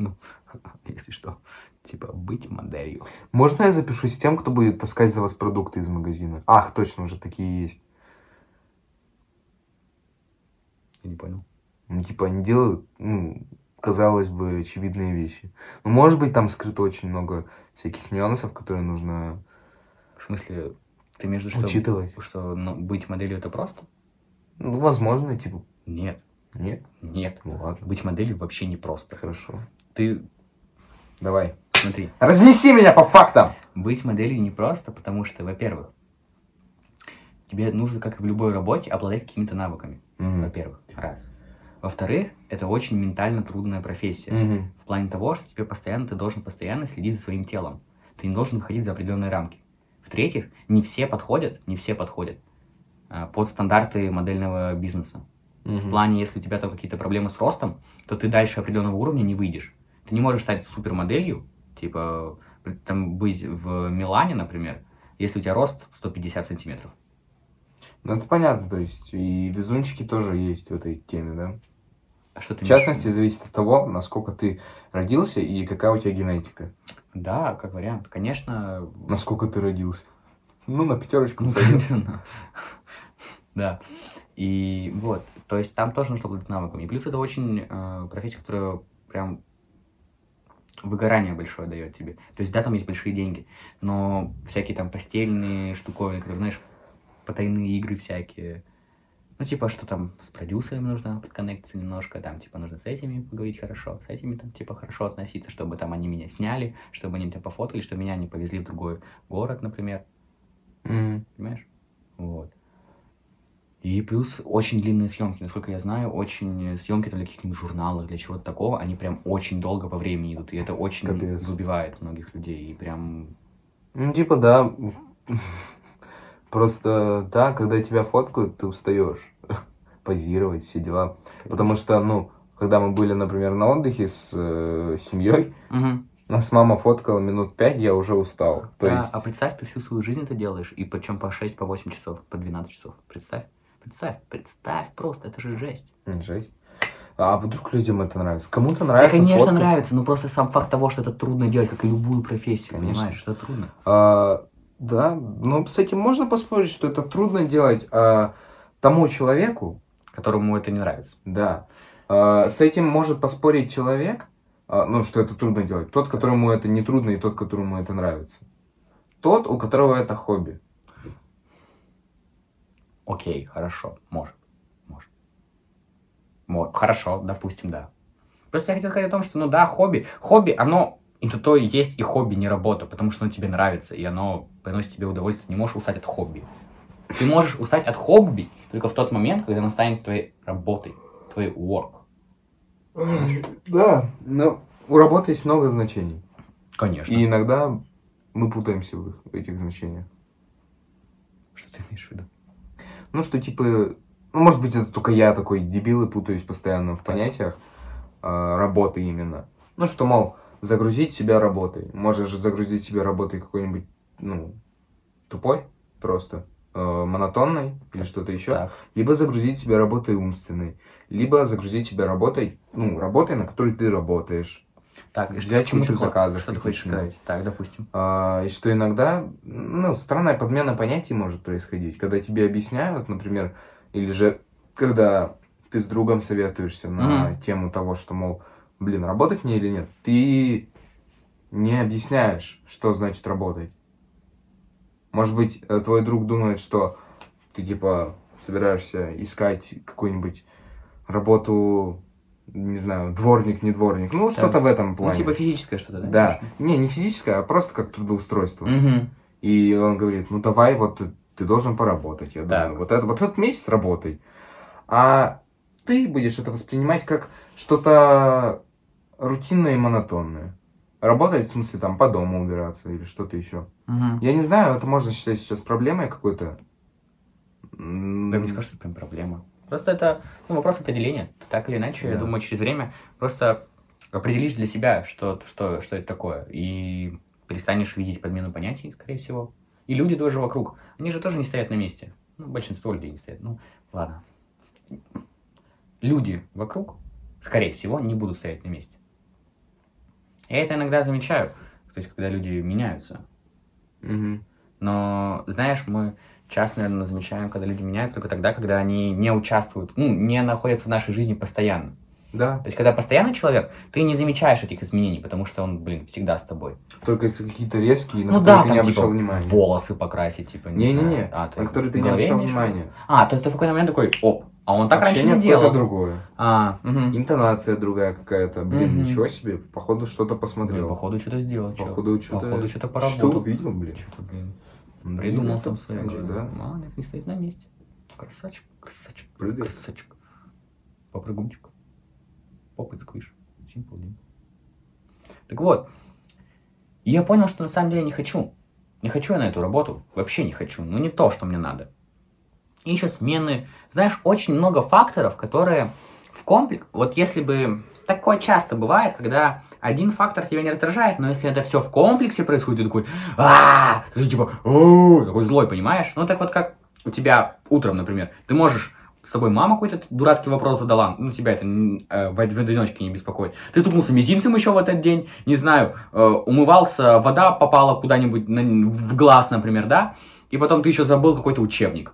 Ну, если что, типа, быть моделью. Можно я запишусь с тем, кто будет таскать за вас продукты из магазина? Ах, точно, уже такие есть. Я не понял. Ну, типа, они делают, ну, казалось бы, очевидные вещи. Ну, может быть, там скрыто очень много всяких нюансов, которые нужно В смысле, ты между что, учитывать. что ну, быть моделью это просто? Ну, возможно, типа, Нет, нет? нет. Ну, ладно, Быть моделью вообще не просто. хорошо. Ты, Давай. смотри, Разнеси меня по фактам! быть моделью не просто, потому что, во-первых, тебе нужно, как и в любой работе, обладать какими-то навыками. Мгм. Во-первых, раз. Во-вторых, это очень ментально трудная профессия. Мгм. В плане того, что тебе постоянно, ты должен постоянно следить за своим телом. Ты не должен выходить за определенные рамки. В-третьих, не все подходят, не все подходят а, под стандарты модельного бизнеса. В Мгм. плане, если у тебя там какие-то проблемы с ростом, то ты дальше определенного уровня не выйдешь. Ты не можешь стать супермоделью, типа, там, быть в Милане, например, если у тебя рост 150 сантиметров. Ну, это понятно, то есть, и везунчики тоже есть в этой теме, да? А что ты В имеешь частности, виду? зависит от того, насколько ты родился и какая у тебя генетика. Да, как вариант. Конечно, Насколько ты родился. Ну, на пятерочку Ну, конечно. Да. И вот, то есть там тоже нужно обладать навыками. И плюс это очень э, профессия, которая прям выгорание большое дает тебе. То есть, да, там есть большие деньги, но всякие там постельные штуковины, которые, знаешь, потайные игры всякие. Ну, типа, что там с продюсерами нужно подконнектиться немножко, там, типа, нужно с этими поговорить хорошо, с этими там, типа, хорошо относиться, чтобы там они меня сняли, чтобы они меня пофоткали, чтобы меня не повезли в другой город, например Мгм. понимаешь? Вот. И плюс очень длинные съемки. Насколько я знаю, очень съемки для каких-нибудь журналов, для чего-то такого, они прям очень долго по времени идут. И это очень Капец. выбивает многих людей. И прям... Ну, типа, да. Просто, да, когда тебя фоткают, ты устаешь позировать, все дела. Потому что, ну, когда мы были, например, на отдыхе с э, семьей, Мгм. нас мама фоткала минут пять, я уже устал. То Да, есть, А представь, ты всю свою жизнь это делаешь, и причем по 6, по 8 часов, по 12 часов. Представь. Представь, представь просто, это же жесть. жесть. А вдруг людям это нравится? Кому-то Да, нравится конечно, фоткать. нравится, но просто сам факт того, что это трудно делать, как и любую профессию, Конечно. понимаешь, это трудно. А, да, ну с этим можно поспорить, что это трудно делать а, тому человеку, Которому это не нравится. да. А, с этим может поспорить человек, а, ну, что это трудно делать. Тот, которому это не трудно, и тот, которому это нравится. Тот, у которого это хобби. Окей, хорошо, может, может. Мо- Хорошо, допустим, да. Просто я хотел сказать о том, что, ну да, хобби, хобби, оно это то и есть и хобби, не работа, потому что оно тебе нравится, и оно приносит тебе удовольствие. Не можешь устать от хобби. Ты можешь устать от хобби только в тот момент, когда оно станет твоей работой, твоей work. Да, но у работы есть много значений. Конечно. И иногда мы путаемся в этих значениях. Что ты имеешь в виду? Ну, что типа, ну, может быть, это только я такой дебил и путаюсь постоянно в понятиях а, работы именно. Ну, что, мол, загрузить себя работой. Можешь же загрузить себя работой какой-нибудь, ну, тупой просто, э, монотонной или что-то еще. Так. Либо загрузить себя работой умственной. Либо загрузить себя работой, ну, работой, на которой ты работаешь. Так, Взять чему кучу хо- заказов Что ты хочешь сказать? Так, допустим. А, и что иногда, ну, странная подмена понятий может происходить, когда тебе объясняют, например, или же когда ты с другом советуешься на Мгм. тему того, что, мол, блин, работать мне или нет, ты не объясняешь, что значит работать. Может быть, э, твой друг думает, что ты, типа, собираешься искать какую-нибудь работу, не знаю, дворник, не дворник, ну, что-то в этом Ну, плане. типа физическое что-то, да? Да. Не, не физическое, а просто как трудоустройство. Угу. И он говорит, ну давай, вот ты, должен поработать. Я Так. думаю, вот, это, вот этот месяц работай. А ты будешь это воспринимать как что-то рутинное и монотонное. Работать, в смысле, там, по дому убираться или что-то еще. Угу. Я не знаю, это можно считать сейчас проблемой какой-то. Да, не скажу, что это прям проблема. Просто это ну, вопрос определения. Так или иначе, я Да. думаю, через время просто определишь для себя, что, что, что это такое. И перестанешь видеть подмену понятий, скорее всего. И люди тоже вокруг. Они же тоже не стоят на месте. Ну, большинство людей не стоят. Ну, ладно. Люди вокруг, скорее всего, не будут стоять на месте. Я это иногда замечаю. То есть, когда люди меняются. мгм. Но, знаешь, мы часто, наверное, замечаем, когда люди меняются только тогда, когда они не участвуют, ну, не находятся в нашей жизни постоянно. Да, То есть, когда постоянный человек, ты не замечаешь этих изменений, потому что он, блин, всегда с тобой. только если какие-то резкие, на ну которые да, ты там, не типа, обращал внимания. волосы покрасить, типа, не Не-не-не. А, ты на которые ты не обращал внимания. А, то есть ты в какой-то момент такой, оп, а он так раньше Общение не какое-то делал. другое. А, мгм. Интонация другая какая-то. Блин, Мгм. ничего себе. Походу, что-то Блин, посмотрел. походу, что-то сделал. Походу, что-то... Походу, что-то Что поработал. увидел, блин? Что-то, блин, придумал там свое. да? Молодец, не стоит на месте. Красавчик, красавчик. Прыгает. Красавчик. Попрыгунчик. Попыт сквиш. Simple Dim. Так вот. И я понял, что на самом деле не хочу. Не хочу я на эту работу. Вообще не хочу. Ну, не то, что мне надо. И еще смены. Знаешь, очень много факторов, которые в комплекс... Вот если бы... Такое часто бывает, когда один фактор тебя не раздражает, но если это все в комплексе происходит, ты такой, а ты типа, такой злой, понимаешь? Ну так вот как у тебя утром, например, ты можешь с тобой мама какой-то дурацкий вопрос задала, ну тебя это э, в, в одиночке не беспокоит. Ты стукнулся мизинцем еще в этот день, не знаю, э, умывался, вода попала куда-нибудь в глаз, например, да, и потом ты еще забыл какой-то учебник.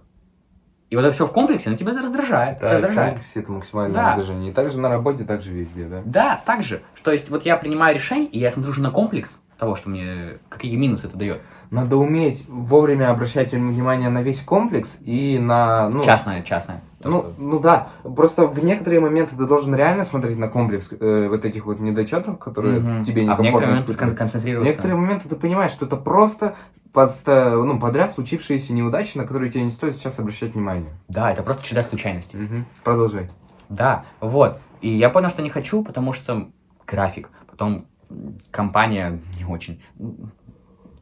И вот это все в комплексе, оно тебя раздражает. Да, и в раздражает. комплексе это максимальное Да. раздражение. И также на работе, также везде, да? Да, так же. То есть вот я принимаю решение, и я смотрю уже на комплекс того, что мне, какие минусы это дает. Надо уметь вовремя обращать внимание на весь комплекс и на... Ну, частное, частное. Ну, что- ну да, просто в некоторые моменты ты должен реально смотреть на комплекс э, вот этих вот недочетов, которые Мгм. тебе а в некомфортно некоторые моменты скон- В концентрироваться. некоторые моменты ты понимаешь, что это просто подста- ну, подряд случившиеся неудачи, на которые тебе не стоит сейчас обращать внимание. Да, это просто череда случайностей. Мгм. Продолжай. Да, вот. И я понял, что не хочу, потому что график. Потом компания не очень...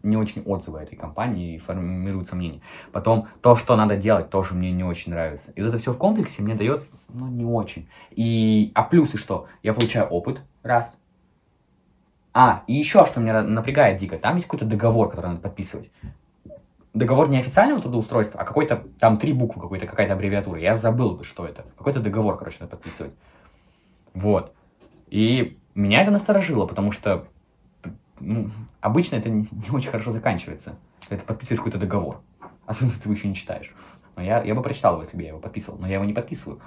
Не очень отзывы этой компании и формируют сомнения. Потом то, что надо делать, тоже мне не очень нравится. И вот это все в комплексе мне дает, ну, не очень. И, а плюсы что? Я получаю опыт, раз. А, и еще что меня напрягает дико, там есть какой-то договор, который надо подписывать. Договор не официального трудоустройства, а какой-то, там три буквы, какой-то, какая-то аббревиатура. Я забыл, что это. Какой-то договор, короче, надо подписывать. Вот. И меня это насторожило, потому что ну, обычно это не очень хорошо заканчивается. Ты подписываешь какой-то договор. Особенно, если ты его еще не читаешь. Но я, я бы прочитал его, если бы я его подписывал, но я его не подписываю.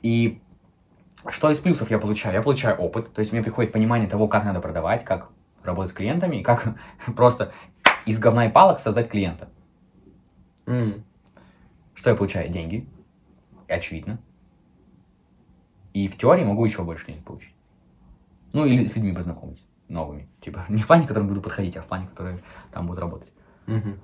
И что из плюсов я получаю? Я получаю опыт, то есть мне приходит понимание того, как надо продавать, как работать с клиентами, и как просто из говна и палок создать клиента. М. Что я получаю? Деньги. Очевидно. И в теории могу еще больше денег получить. Ну, или с людьми познакомить. Новыми. Типа, не в плане, которым буду подходить, а в плане, которые там будут работать. Мгм.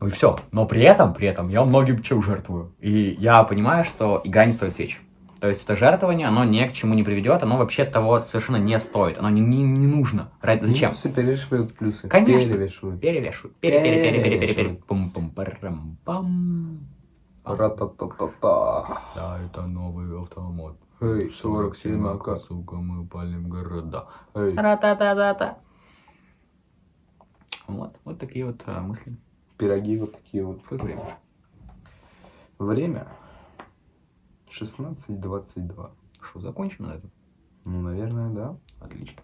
Ну и все. Но при этом, при этом я многим чем жертвую. И я понимаю, что игра не стоит сечь. То есть это жертвование, оно ни к чему не приведет, оно вообще того совершенно не стоит. Оно не, не, не нужно. Ради, зачем? Минусы перевешивают плюсы. Конечно. Перевешивают. Перевешивают. Пере, пере, пере, пере, пере, пере. Перевешивают. Пум-пум-парам-пам. Ра-та-та-та-та. Да, это новый автомат. Эй, 47 АК. Сука, мы палим города. Эй. Ра-та-та-та-та. Вот, вот такие вот а, мысли. Пироги вот такие вот. Сколько времени? Время 16.22. Что, закончим на этом? Ну, наверное, да. Отлично.